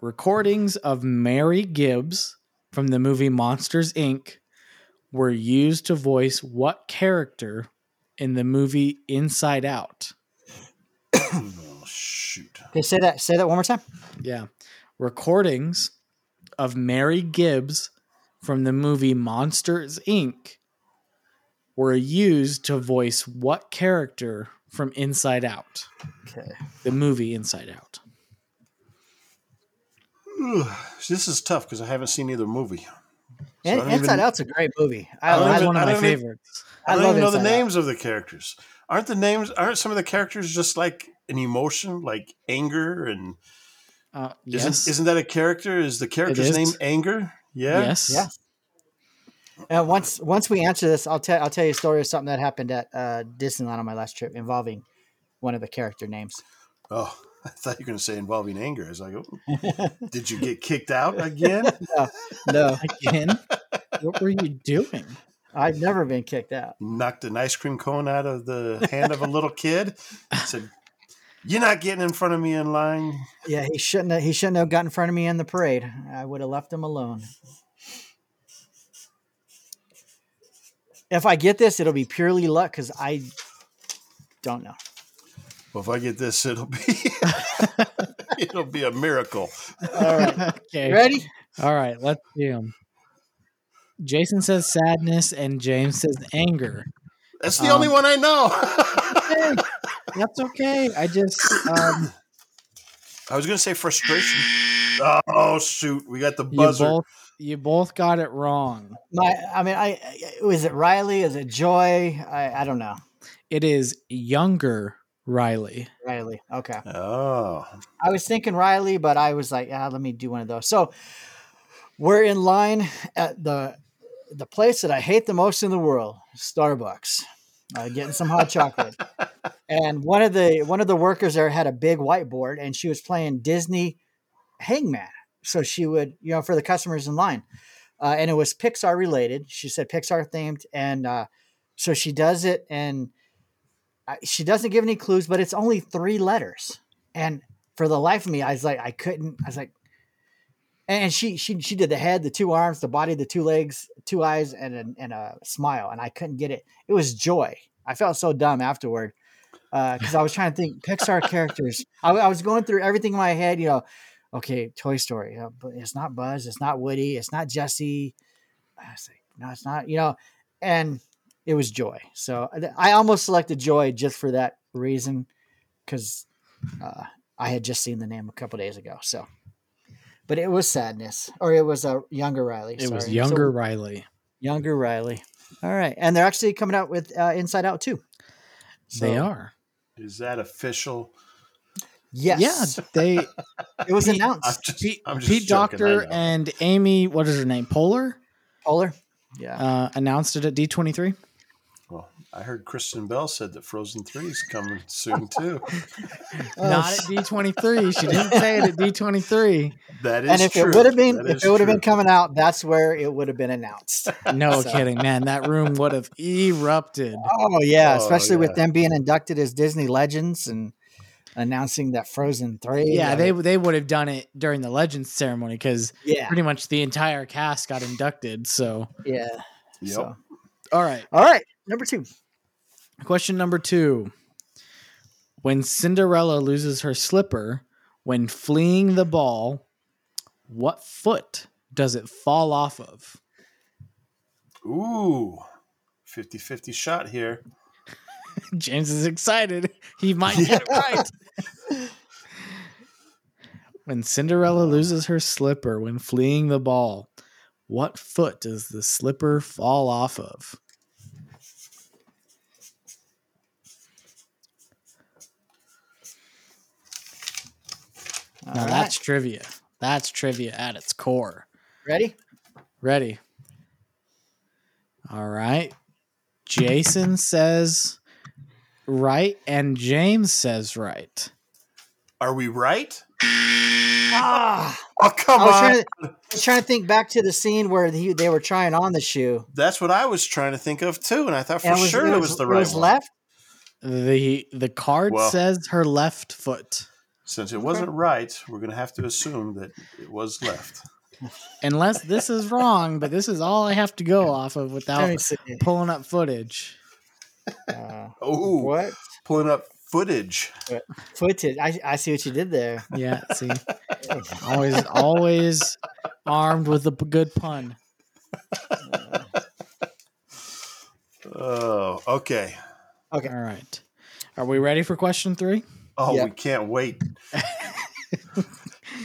Recordings of Mary Gibbs from the movie Monsters Inc. were used to voice what character in the movie Inside Out? Oh, shoot. Okay, say that. Say that one more time. Yeah. Recordings of Mary Gibbs from the movie Monsters Inc. were used to voice what character from Inside Out? Okay. The movie Inside Out. Ugh, this is tough because I haven't seen either movie. So I Inside even- Out's a great movie. I, I don't love That's even- one of I my don't even- I I don't love even know the Inside Out. names of the characters. Aren't the names? Aren't some of the characters just like an emotion, like anger and Uh, Isn't, yes. isn't that a character? Is the character's is. name Anger? Yeah. Yes. Yeah. And once once we answer this, I'll tell I'll tell you a story of something that happened at uh, Disneyland on my last trip involving one of the character names. Oh, I thought you were going to say involving anger. I was like, oh, did you get kicked out again? No, Again, what were you doing? I've never been kicked out. Knocked an ice cream cone out of the hand of a little kid. And said, "You're not getting in front of me in line." Yeah, he shouldn't have, he shouldn't have got in front of me in the parade. I would have left him alone. If I get this, it'll be purely luck because I don't know. Well, if I get this, it'll be it'll be a miracle. All right, okay. you ready? All right. Let's do them. Jason says sadness, and James says anger. That's the Um, only one I know. That's okay. I just um, I was going to say frustration. Oh shoot, we got the you buzzer. both you both got it wrong. My, I mean, I is it Riley? Is it Joy? I, I don't know. It is younger Riley. Riley. Okay. Oh, I was thinking Riley, but I was like, ah, let me do one of those. So we're in line at the the place that I hate the most in the world, Starbucks, uh, getting some hot chocolate. And one of the one of the workers there had a big whiteboard, and she was playing Disney Hangman. So she would, you know, for the customers in line, uh, and it was Pixar related. She said Pixar themed, and uh, so she does it, and I, she doesn't give any clues, but it's only three letters. And for the life of me, I was like, I couldn't. I was like, and she she she did the head, the two arms, the body, the two legs, two eyes, and a, and a smile, and I couldn't get it. It was joy. I felt so dumb afterward because I was trying to think Pixar characters. I, I was going through everything in my head. You know, okay, Toy Story, uh, but it's not Buzz, it's not Woody, it's not Jesse. I was like, no, it's not. You know, and it was Joy. So I- I almost selected Joy just for that reason because uh, I had just seen the name a couple days ago. So, but it was sadness, or it was a younger Riley. It was younger So, Riley. younger Riley. All right, and they're actually coming out with uh, Inside Out too. they are. is that official? Yes. Yeah, they It was Pete- I'm announced. just, Pete, I'm just Pete joking, Docter and Amy, what is her name? Poehler, Poehler. Yeah. uh, announced it at D twenty three. Well, I heard Kristen Bell said that Frozen Three is coming soon too. Uh, Not at D twenty three. She didn't say it at D twenty three. That is and if true. it would have been, That if it would have been coming out, that's where it would have been announced. No So- kidding, man. That room would have erupted. Oh yeah, Oh, especially with them being inducted as Disney legends and announcing that Frozen three. Yeah, I they they would have done it during the Legends ceremony because yeah, pretty much the entire cast got inducted. So, yeah. Yep. So, all right. all right, number two. Question number two. When Cinderella loses her slipper when fleeing the ball, what foot does it fall off of? Ooh, 50-50 shot here. James is excited. He might get it right. when Cinderella loses her slipper when fleeing the ball, what foot does the slipper fall off of? All Now right. that's trivia. That's trivia at its core. ready. Ready? All right. Jason says right, and James says right. Are we right? Ah, Oh, come I was on. trying to, I was trying to think back to the scene where he, they were trying on the shoe. That's what I was trying to think of too, and I thought for and sure it was, the right it was one. left. The the card Well- says her left foot. Since it wasn't right, we're going to have to assume that it was left. Unless this is wrong, but this is all I have to go off of without pulling up footage. Uh, Oh, what pulling up footage. footage? I, I see what you did there. Yeah, see. always always armed with a good pun. Oh, okay. Okay. All right. Are we ready for question 3? Oh, Yep. we can't wait.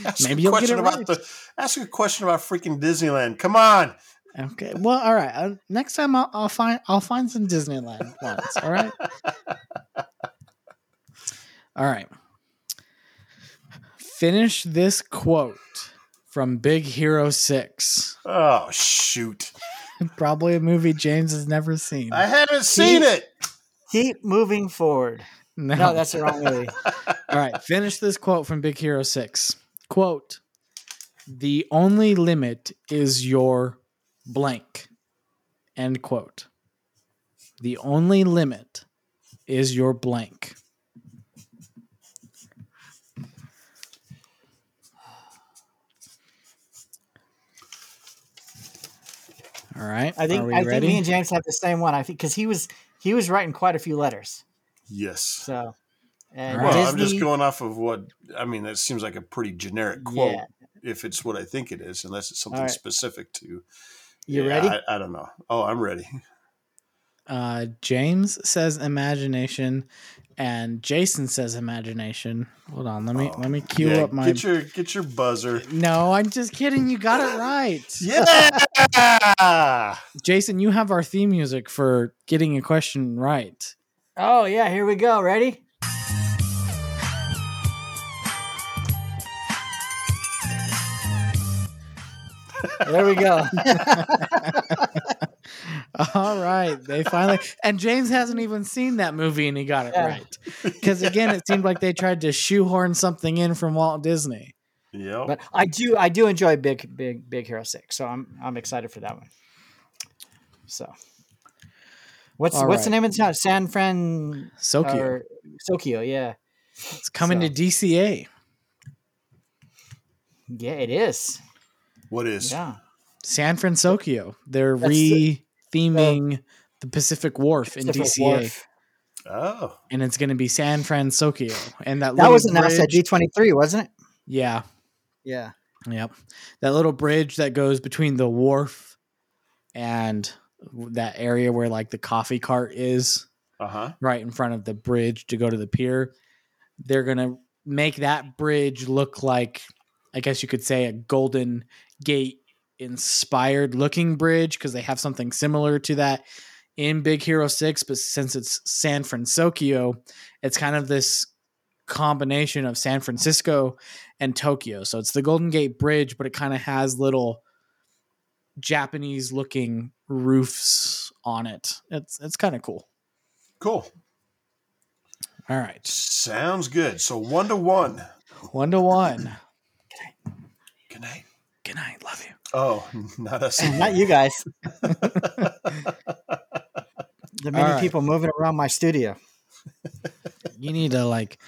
Ask Maybe a you'll get question about right. the. Ask a question about freaking Disneyland. Come on. Okay. Well, all right. Uh, next time I'll, I'll find I'll find some Disneyland ones. All right. all right. Finish this quote from Big Hero Six. Oh shoot! Probably a movie James has never seen. I haven't seen it. Keep moving forward. No, No, that's the wrong movie. all right. Finish this quote from Big Hero Six. Quote: "The only limit is your blank." End quote. The only limit is your blank. All right. I think I think ready? me and James have the same one. I think because he was he was writing quite a few letters. Yes. So, and All right. Well, I'm just going off of what I mean. That seems like a pretty generic quote. Yeah. If it's what I think it is, unless it's something right. specific to. You Yeah, ready? I, I don't know. Oh, I'm ready. Uh, James says imagination, and Jason says imagination. Hold on, let me let me cue Yeah, up my. Get your get your buzzer. no, I'm just kidding. You got it right. Yeah. Jason, you have our theme music for getting a question right. Oh yeah, here we go. Ready? there we go. All right, they finally and James hasn't even seen that movie and he got it Yeah. right. Because again, it seemed like they tried to shoehorn something in from Walt Disney. Yep. but I do I do enjoy Big Big Big Hero Six, so I'm I'm excited for that one. So, what's All what's the name of the town? San Fransokyo. or Sokio? Yeah, It's coming so- to DCA. yeah, it is. what is? Yeah, San Francisco. They're That's the- re-theming oh. the Pacific Wharf in DCA. Wharf. Oh. and it's going to be San Fransokyo. And that That was announced at D23, wasn't it? Yeah, Yeah. yep. That little bridge that goes between the wharf and that area where like the coffee cart is, Uh huh. right in front of the bridge to go to the pier. They're going to make that bridge look like, I guess you could say, a Golden Gate inspired looking bridge because they have something similar to that in Big Hero 6. But since it's San Fransokyo, it's kind of this combination of San Francisco and Tokyo. So it's the Golden Gate Bridge, but it kind of has little Japanese looking roofs on it. It's it's kind of cool. Cool. All right. Sounds good. So one to one. One to one. Good night. Good night. Love you. Oh, not us. Not you guys. The many right. people moving around my studio. You need a like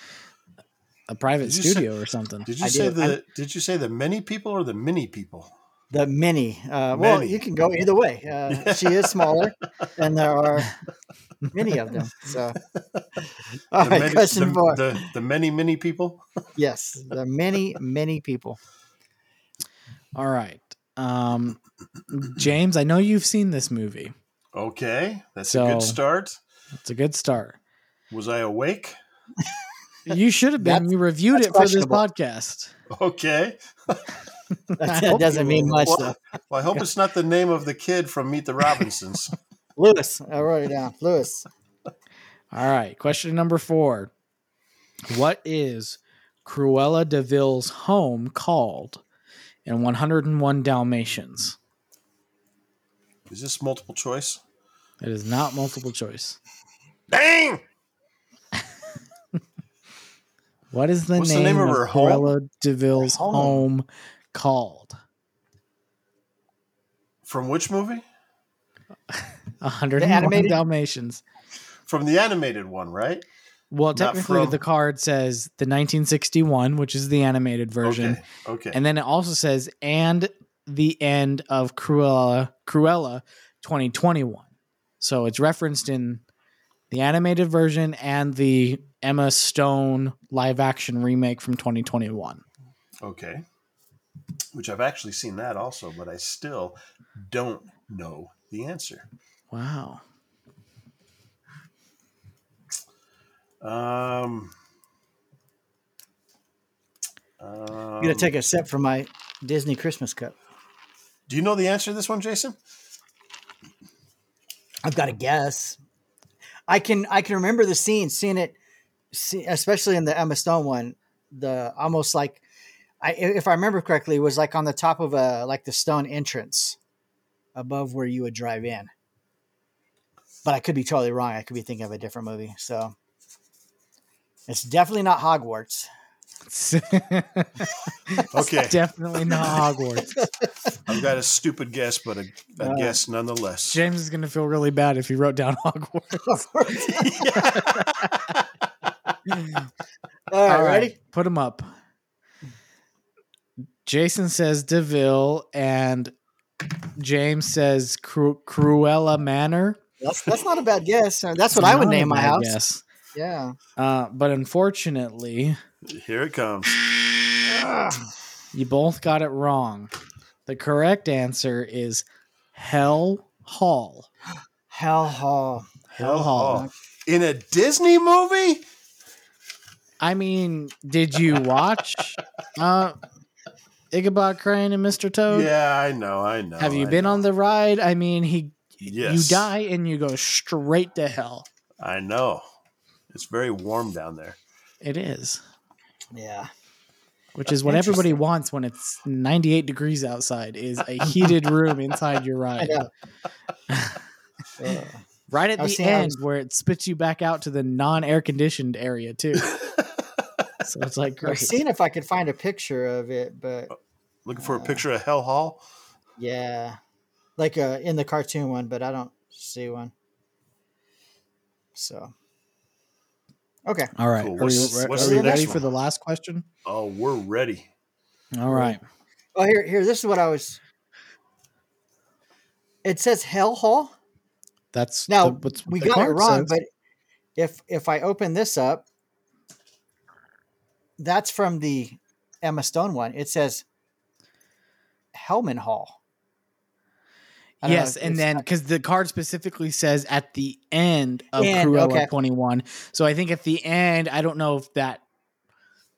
a private Did you say- studio or something. Did you I say do. the? I'm- Did you say the many people or the many people? The mini. Uh, well, you can go either way. Uh, she is smaller, and there are many of them. So, all the right, many, question the, four. The, the many many people. yes, the many, many people. All right. Um James, I know you've seen this movie. Okay, that's a good start. It's a good start. Was I awake? You should have been. You reviewed it for this podcast. Okay. That, doesn't mean much, Well, though. well, I hope it's not the name of the kid from Meet the Robinsons. Lewis, I wrote it down. Lewis. All right. Question number four. What is Cruella de Vil's home called in 101 Dalmatians? Is this multiple choice? It is not multiple choice. Dang! What is the What's the name, name of of, her home? Cruella de Vil's Home. home. called? From which movie? 101 animated- Dalmatians. From the animated one, right? Well, Not technically, from- the card says the 1961, which is the animated version, Okay. Okay. and then it also says and the end of Cruella, Cruella 2021. So it's referenced in the animated version and the Emma Stone live action remake from 2021. okay. Which I've actually seen that also, but I still don't know the answer. Wow. Um. I'm gonna um, take a sip from my Disney Christmas cup. Do you know the answer to this one, Jason? I've got to guess. I can I can remember the scene, seeing it, see, especially in the Emma Stone one. The almost like, I if I remember correctly, was like on the top of a like the stone entrance, above where you would drive in. But I could be totally wrong. I could be thinking of a different movie. So it's definitely not Hogwarts. Okay, Definitely not Hogwarts. I've got a stupid guess, but a, a Uh, guess nonetheless. James is gonna feel really bad if he wrote down Hogwarts. All right, ready? Put him up. Jason says De Vil and James says Cru- Cruella Manor. That's that's not a bad guess. That's what I would name my house. guess. Yeah. Uh, but unfortunately, Here it comes. you both got it wrong. The correct answer is Hell Hall. Hell Hall. Hell Hall. In a Disney movie? I mean, did you watch uh, Ichabod Crane and Mr. Toad? Yeah, I know, I know. Have you I been know. on the ride? I mean, he Yes. you die and you go straight to hell. I know. It's very warm down there. It is, Yeah. which is what everybody wants when it's 98 degrees outside is a heated room inside your ride. know. Uh, Right at I was the end was- where it spits you back out to the non-air conditioned area too. so it's like I was great. seeing if I could find a picture of it, but Looking for a picture of Hell Hall? yeah, like uh, in the cartoon one, but I don't see one. So, okay, All right. Cool. Are we, What's- are we the next ready one? for the last question? Oh, we're ready. All right. oh here, here, this is what I was. It says Hell Hall. That's Now the- what's we got it wrong, says. but if if I open this up, that's from the Emma Stone one. It says Hellman Hall. I don't know Yes, and then because the card specifically says at the end of End, Cruella okay. 21. So I think at the end, I don't know if that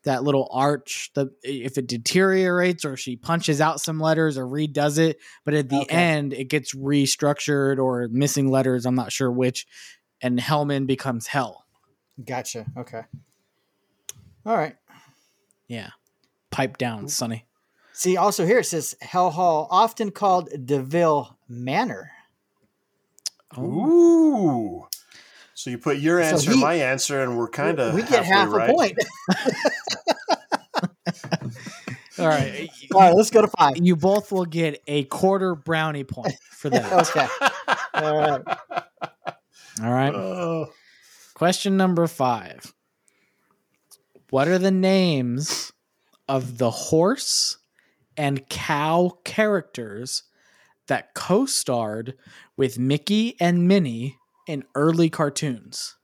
that little arch, the if it deteriorates or she punches out some letters or redoes it, but at the Okay. end it gets restructured or missing letters. I'm not sure which, and Hellman becomes Hell. Gotcha. Okay. All right. Yeah, pipe down, Sonny. See, also here it says Hell Hall, often called De Vil Manor. Oh. Ooh. So you put your So answer, he- my answer, and we're kind of we get half right. a point. All right, All right, let's go to five. you both will get a quarter brownie point for that. Okay. All right. All right. Oh, Question number five. What are the names of the horse and cow characters that co starred with Mickey and Minnie in early cartoons?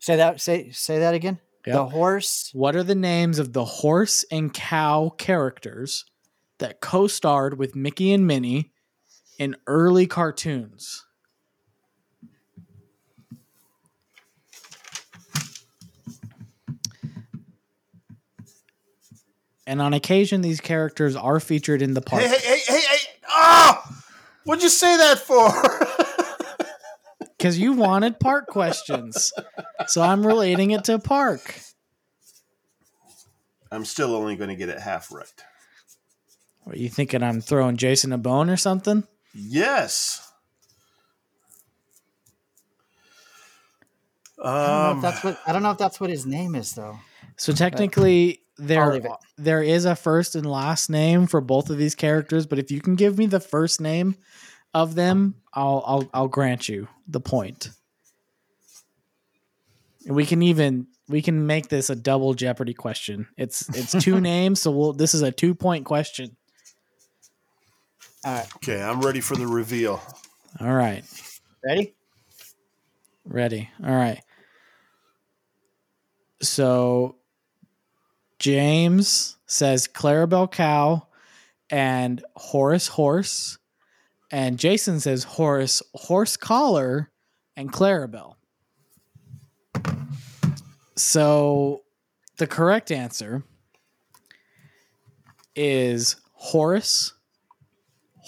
Say that. Say say that again. The horse. What are the names of the horse and cow characters that co starred with Mickey and Minnie in early cartoons? And on occasion, these characters are featured in the park. hey, hey, hey, hey, hey! Oh, what'd you say that for? Because you wanted park questions. So I'm relating it to park. I'm still only going to get it half right. Are you thinking I'm throwing Jason a bone or something? Yes. I don't know if Um, that's what. I don't know if that's what his name is though. So technically, there there is a first and last name for both of these characters, but if you can give me the first name of them, I'll I'll I'll grant you the point. And we can even we can make this a double Jeopardy question. It's it's two names, so we'll this is a two point question. All right. okay, I'm ready for the reveal. All right, Ready? ready. All right. So James says Clarabelle cow and Horace horse, and Jason says Horace Horsecollar and Clarabelle. So the correct answer is Horace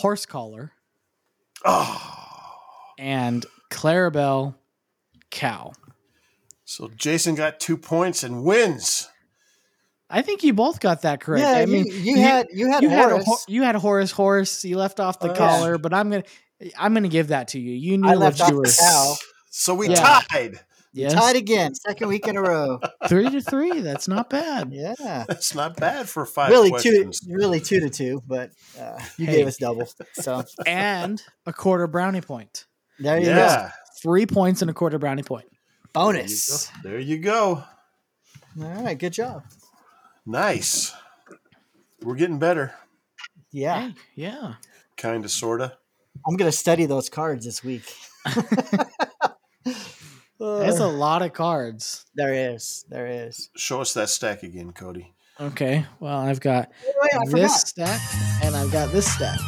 Horsecollar, Oh, and Clarabelle cow. so Jason got two points and wins. I think you both got that correct. yeah, I mean, you, you had you had you had a Horace. you had Horace horse. You left off the Oh, yeah. collar, but I'm gonna I'm gonna give that to you. You knew I what left you off were. the cow. So we Yeah. tied. Yes, Tied again, second week in a row. three to three. That's not bad. Yeah, That's not bad for five really questions. two, really two to two, but uh, you Hey. gave us double. So And a quarter brownie point. there you Yeah. Three points and a quarter brownie point. go. There you Bonus. go. There you go. All right, good job. Nice. We're getting better. Yeah, Hey, yeah. Kind of, sort of. I'm gonna study those cards this week. That's a lot of cards. there is, there is. Show us that stack again, Cody. Okay. Well, I've got Wait, I this forgot. stack and I've got this stack.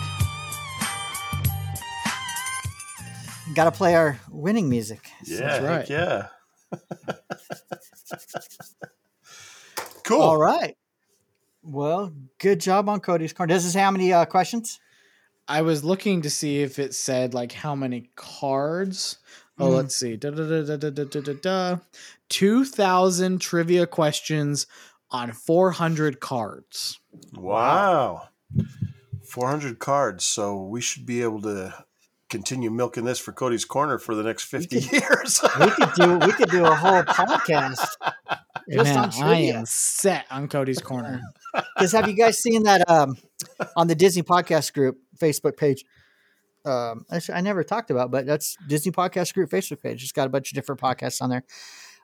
Got to play our winning music. Yeah, heck right. yeah. Cool. All right. Well, good job on Cody's corner. This have how many uh, questions? I was looking to see if it said like how many cards. Oh, mm. let's see. Da, da, da, da, da, da, da, da. 2,000 trivia questions on 400 cards. Wow. 400 cards. So we should be able to continue milking this for Cody's Corner for the next 50 we could, years. we could do we could do a whole podcast just Man, on I am set on Cody's Corner. Because have you guys seen that um, on the Disney Podcast Group Facebook page? Um, actually, I never talked about, but that's Disney Podcast Group Facebook page. It's got a bunch of different podcasts on there.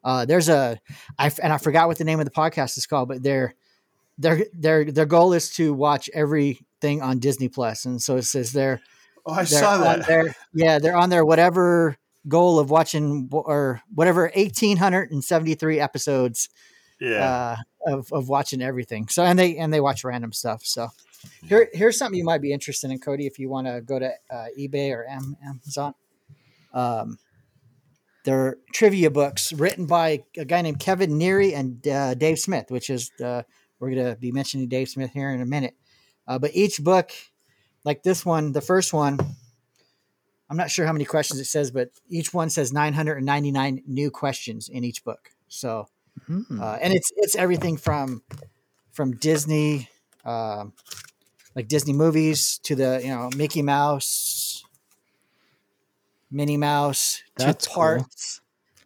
Uh, there's a, I f- and I forgot what the name of the podcast is called, but their their their their goal is to watch everything on Disney Plus, and so it says they're oh, I saw that. their yeah they're on their whatever goal of watching or whatever 1873 episodes Yeah. uh, of, of watching everything. So and they and they watch random stuff. So here here's something you might be interested in, Cody, if you want to go to uh, eBay or Amazon. Um, they're trivia books written by a guy named Kevin Neary and uh, Dave Smith, which is uh, we're going to be mentioning Dave Smith here in a minute. Uh, but each book, like this one, the first one, I'm not sure how many questions it says, but each one says 999 new questions in each book. So Hmm. uh, and it's it's everything from from Disney, um, like Disney movies to the you know Mickey Mouse, Minnie Mouse That's to cool. parks,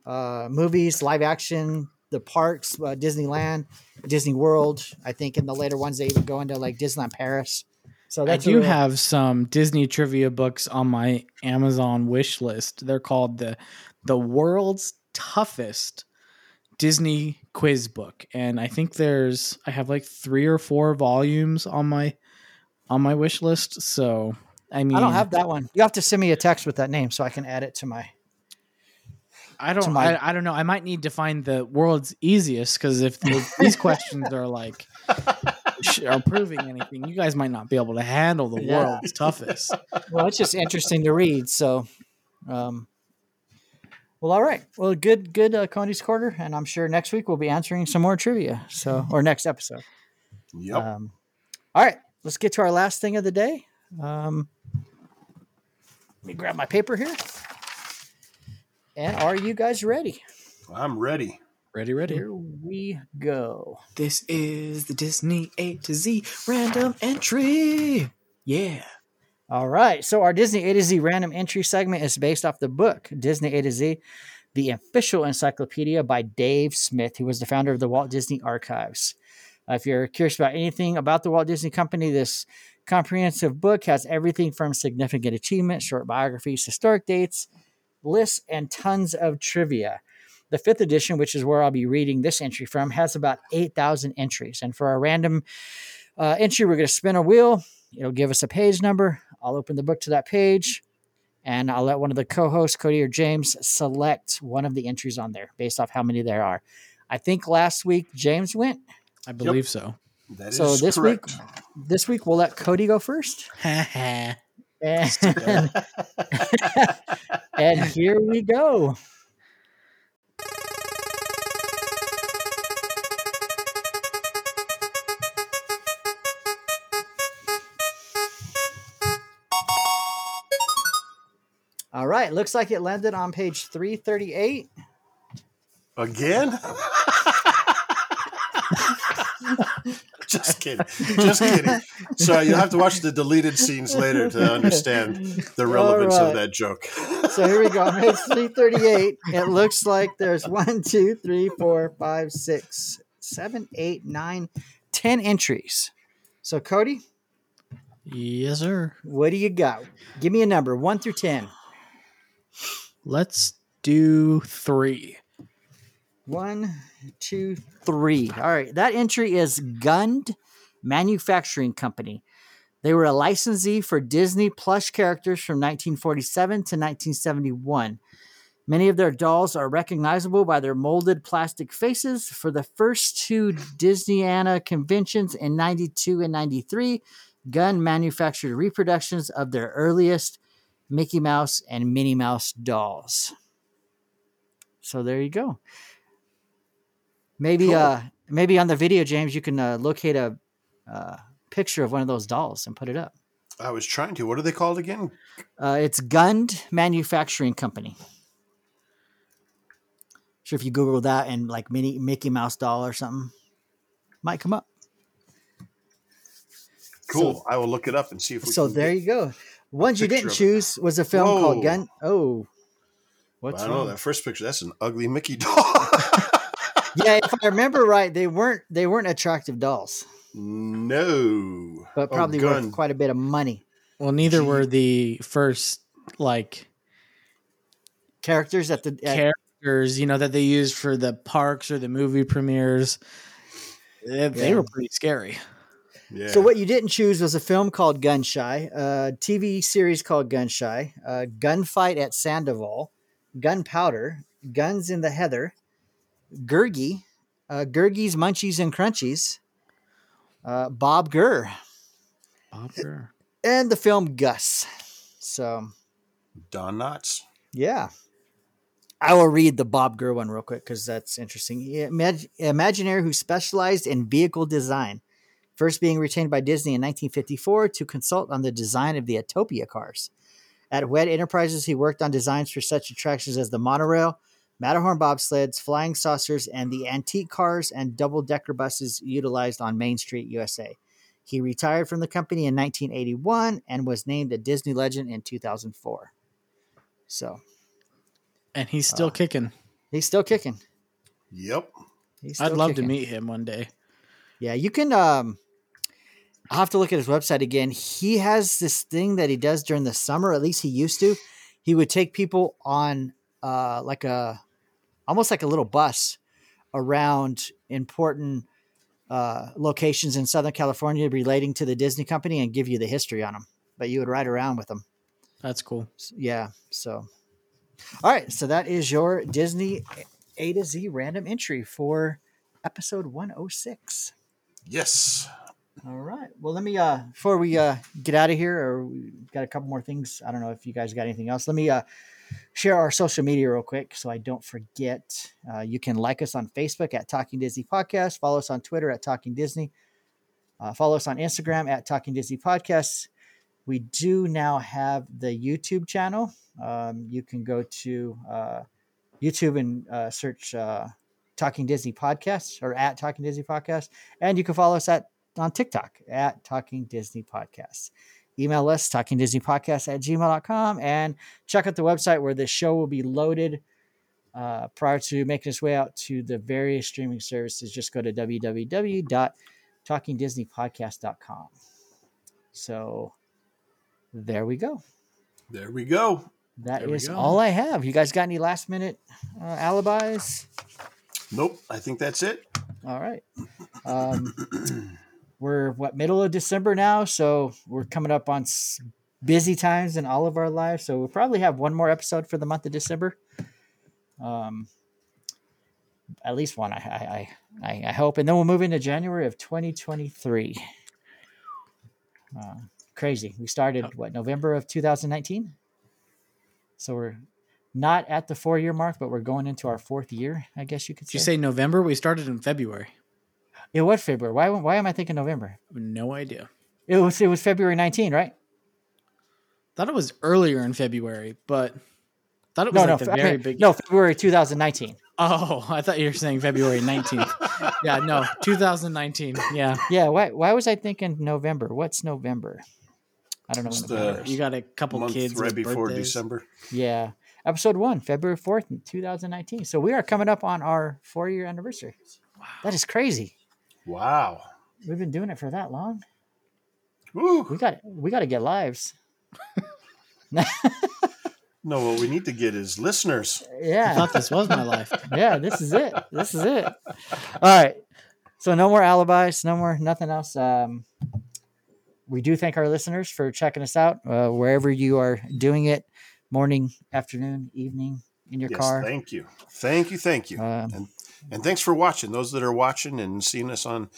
uh, movies, live action, the parks, uh, Disneyland, Disney World. I think in the later ones they even go into like Disneyland Paris. So I do real- have some Disney trivia books on my Amazon wish list. They're called the the world's toughest Disney quiz book, and I think there's I have like three or four volumes on my on my wish list. So I mean, I don't have that one. You have to send me a text with that name so I can add it to my. I don't. my- I, I don't know. I might need to find the world's easiest because if the, these questions are like are proving anything, you guys might not be able to handle the Yeah. world's toughest. well, it's just interesting to read. So, um, well, all right. Well, good, good, uh, Cody's quarter, and I'm sure next week we'll be answering some more trivia. So, or next episode. Yep. Um, all right, let's get to our last thing of the day. Um, let me grab my paper here. And are you guys ready? I'm ready. Ready, ready. Here we go. This is the Disney A to Z random entry. Yeah. All right. So our Disney A to Z random entry segment is based off the book Disney A to Z, the official encyclopedia by Dave Smith, who was the founder of the Walt Disney Archives. Uh, if you're curious about anything about the Walt Disney Company, this comprehensive book has everything from significant achievements, short biographies, historic dates, lists, and tons of trivia. The fifth edition, which is where I'll be reading this entry from, has about 8,000 entries. And for our random uh, entry, we're going to spin a wheel. It'll give us a page number. I'll open the book to that page and I'll let one of the co hosts, Cody or James, select one of the entries on there based off how many there are. I think last week James went. I believe so. That is So this correct. week, this week we'll let Cody go first. Ha And, and here we go. Right, looks like it landed on page 338. Again? just kidding. Just kidding. So you'll have to watch the deleted scenes later to understand the relevance All of that joke. So here we go. On page 338. It looks like there's one, two, three, four, five, six, seven, eight, nine, ten entries. So Cody, Yes, sir. what do you got? Give me a number, one through ten. Let's do three. One, two, three. All right. That entry is Gund Manufacturing Company. They were a licensee for Disney plush characters from 1947 to 1971. Many of their dolls are recognizable by their molded plastic faces. For the first two Disneyana conventions in 92 and 93, Gund manufactured reproductions of their earliest Mickey Mouse and Minnie Mouse dolls. So there you go. Maybe Cool. uh maybe on the video, James, you can uh, locate a uh, picture of one of those dolls and put it up. I was trying to. What are they called again? Uh, it's Gund Manufacturing Company. Sure, if you Google that and like mini Mickey Mouse doll or something, might come up. Cool. I will look it up and see if we So there get- you go. Ones you didn't of it. choose was a film Whoa. called Gun. Oh, what's I don't know that first picture. That's an ugly Mickey doll. yeah, if I remember right, they weren't they weren't attractive dolls, no. but Oh, probably gun. worth quite a bit of money. Well, neither were the first like Characters at the at, characters, you know, that they used for the parks or the movie premieres. They, they were pretty scary. Yeah. So what you didn't choose was a film called Gunshy, a TV series called Gunshy, a gunfight at Sandoval, Gunpowder, Guns in the Heather, Gurgi, uh, Gurgi's Munchies and Crunchies, uh, Bob Gurr, Bob Gurr. and the film Gus. So Don Knotts. yeah, I will read the Bob Gurr one real quick because that's interesting. Imag- Imagineer who specialized in vehicle design, first being retained by Disney in 1954 to consult on the design of the Autopia cars. At Wed Enterprises, he worked on designs for such attractions as the monorail, Matterhorn bobsleds, flying saucers, and the antique cars and double decker buses utilized on Main Street, USA. He retired from the company in 1981 and was named a Disney legend in 2004. So And he's still Uh, kicking. he's still kicking. Yep. He's I'd still love to meet him one day. Yeah, you can. Um, I'll have to look at his website again. He has this thing that he does during the summer. At least he used to. He would take people on uh, like a, almost like a little bus, around important uh, locations in Southern California relating to the Disney company and give you the history on them. But you would ride around with them. That's cool. Yeah. So, all right. So that is your Disney A to Z random entry for episode 106. Yes. All right. Well, let me uh before we uh get out of here, or we got a couple more things. I don't know if you guys got anything else. Let me uh share our social media real quick so I don't forget. Uh, you can like us on Facebook at Talking Disney Podcast. Follow us on Twitter at Talking Disney. Uh, follow us on Instagram at Talking Disney Podcasts. We do now have the YouTube channel. Um, you can go to uh, YouTube and uh, search uh, Talking Disney Podcasts or at Talking Disney Podcast, and you can follow us at on TikTok at Talking Disney Podcasts. Email us, Talking Disney Podcast at gmail.com, and check out the website where this show will be loaded uh, prior to making its way out to the various streaming services. Just go to www.talkingdisneypodcast.com. So there we go. There we go. That There is go. all I have. You guys got any last minute uh, alibis? Nope. I think that's it. All right. Um, we're what middle of December now, so we're coming up on busy times in all of our lives. So we'll probably have one more episode for the month of December. Um, at least one, I I, I, I hope, and then we'll move into January of 2023. Uh, crazy. We started what November of 2019, so we're not at the four year mark, but we're going into our fourth year. I guess you could Did you say. say November? We started in February. It was February. Why? Why am I thinking November? No idea. It was. It was February 19, right? Thought it was earlier in February, but thought it was No, like no, the I very mean, big. no, February 2019. Oh, I thought you were saying February 19th. yeah, no, 2019. Yeah, Yeah, why why was I thinking November? What's November? I don't know. When the- November you got a couple month kids right with before birthdays. December. Yeah, episode one, February 4th, 2019. So we are coming up on our four year anniversary. Wow. That is crazy. Wow. We've been doing it for that long. Woo. We got we got to get lives. No, what we need to get is listeners. Yeah. I thought this was my life. yeah. This is it. This is it. All right. So no more alibis. No more nothing else. Um, we do thank our listeners for checking us out uh, wherever you are doing it, morning, afternoon, evening, in your Yes, car. thank you. Thank you. Thank you. Um, and and thanks for watching. Those that are watching and seeing us on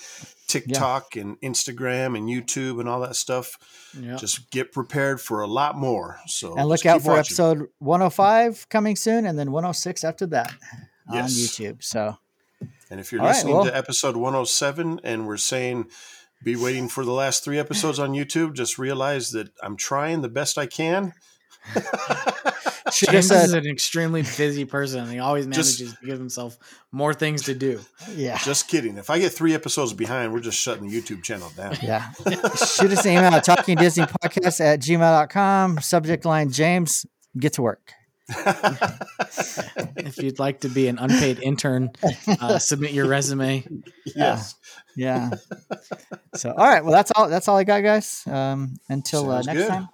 TikTok and Instagram and YouTube and all that stuff. Yeah. Just get prepared for a lot more. So and look out for watching. episode 105 coming soon and then 106 after that on YouTube. So And if you're All right, listening well- to episode 107 and we're saying be waiting for the last three episodes on YouTube, just realize that I'm trying the best I can. should have James is an extremely busy person. and He always Just- manages to give himself more things to do. yeah. Just kidding. If I get three episodes behind, we're just shutting the YouTube channel down. Yeah. Shoot us an email at talking Disney podcast at gmail.com. Subject line James, get to work. If you'd like to be an unpaid intern, uh, submit your resume. yes. Yeah. so all right. Well that's all that's all I got, guys. Um until uh, next good. time.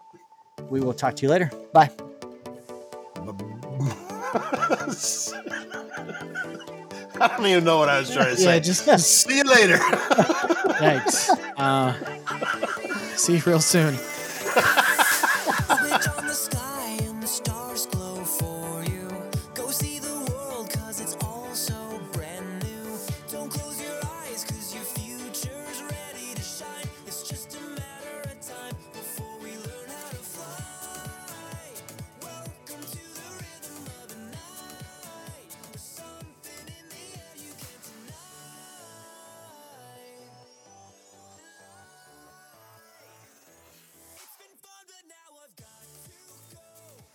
We will talk to you later. Bye. I don't even know what I was trying to Yeah, say. just, just See you later. thanks. Uh, see you real soon.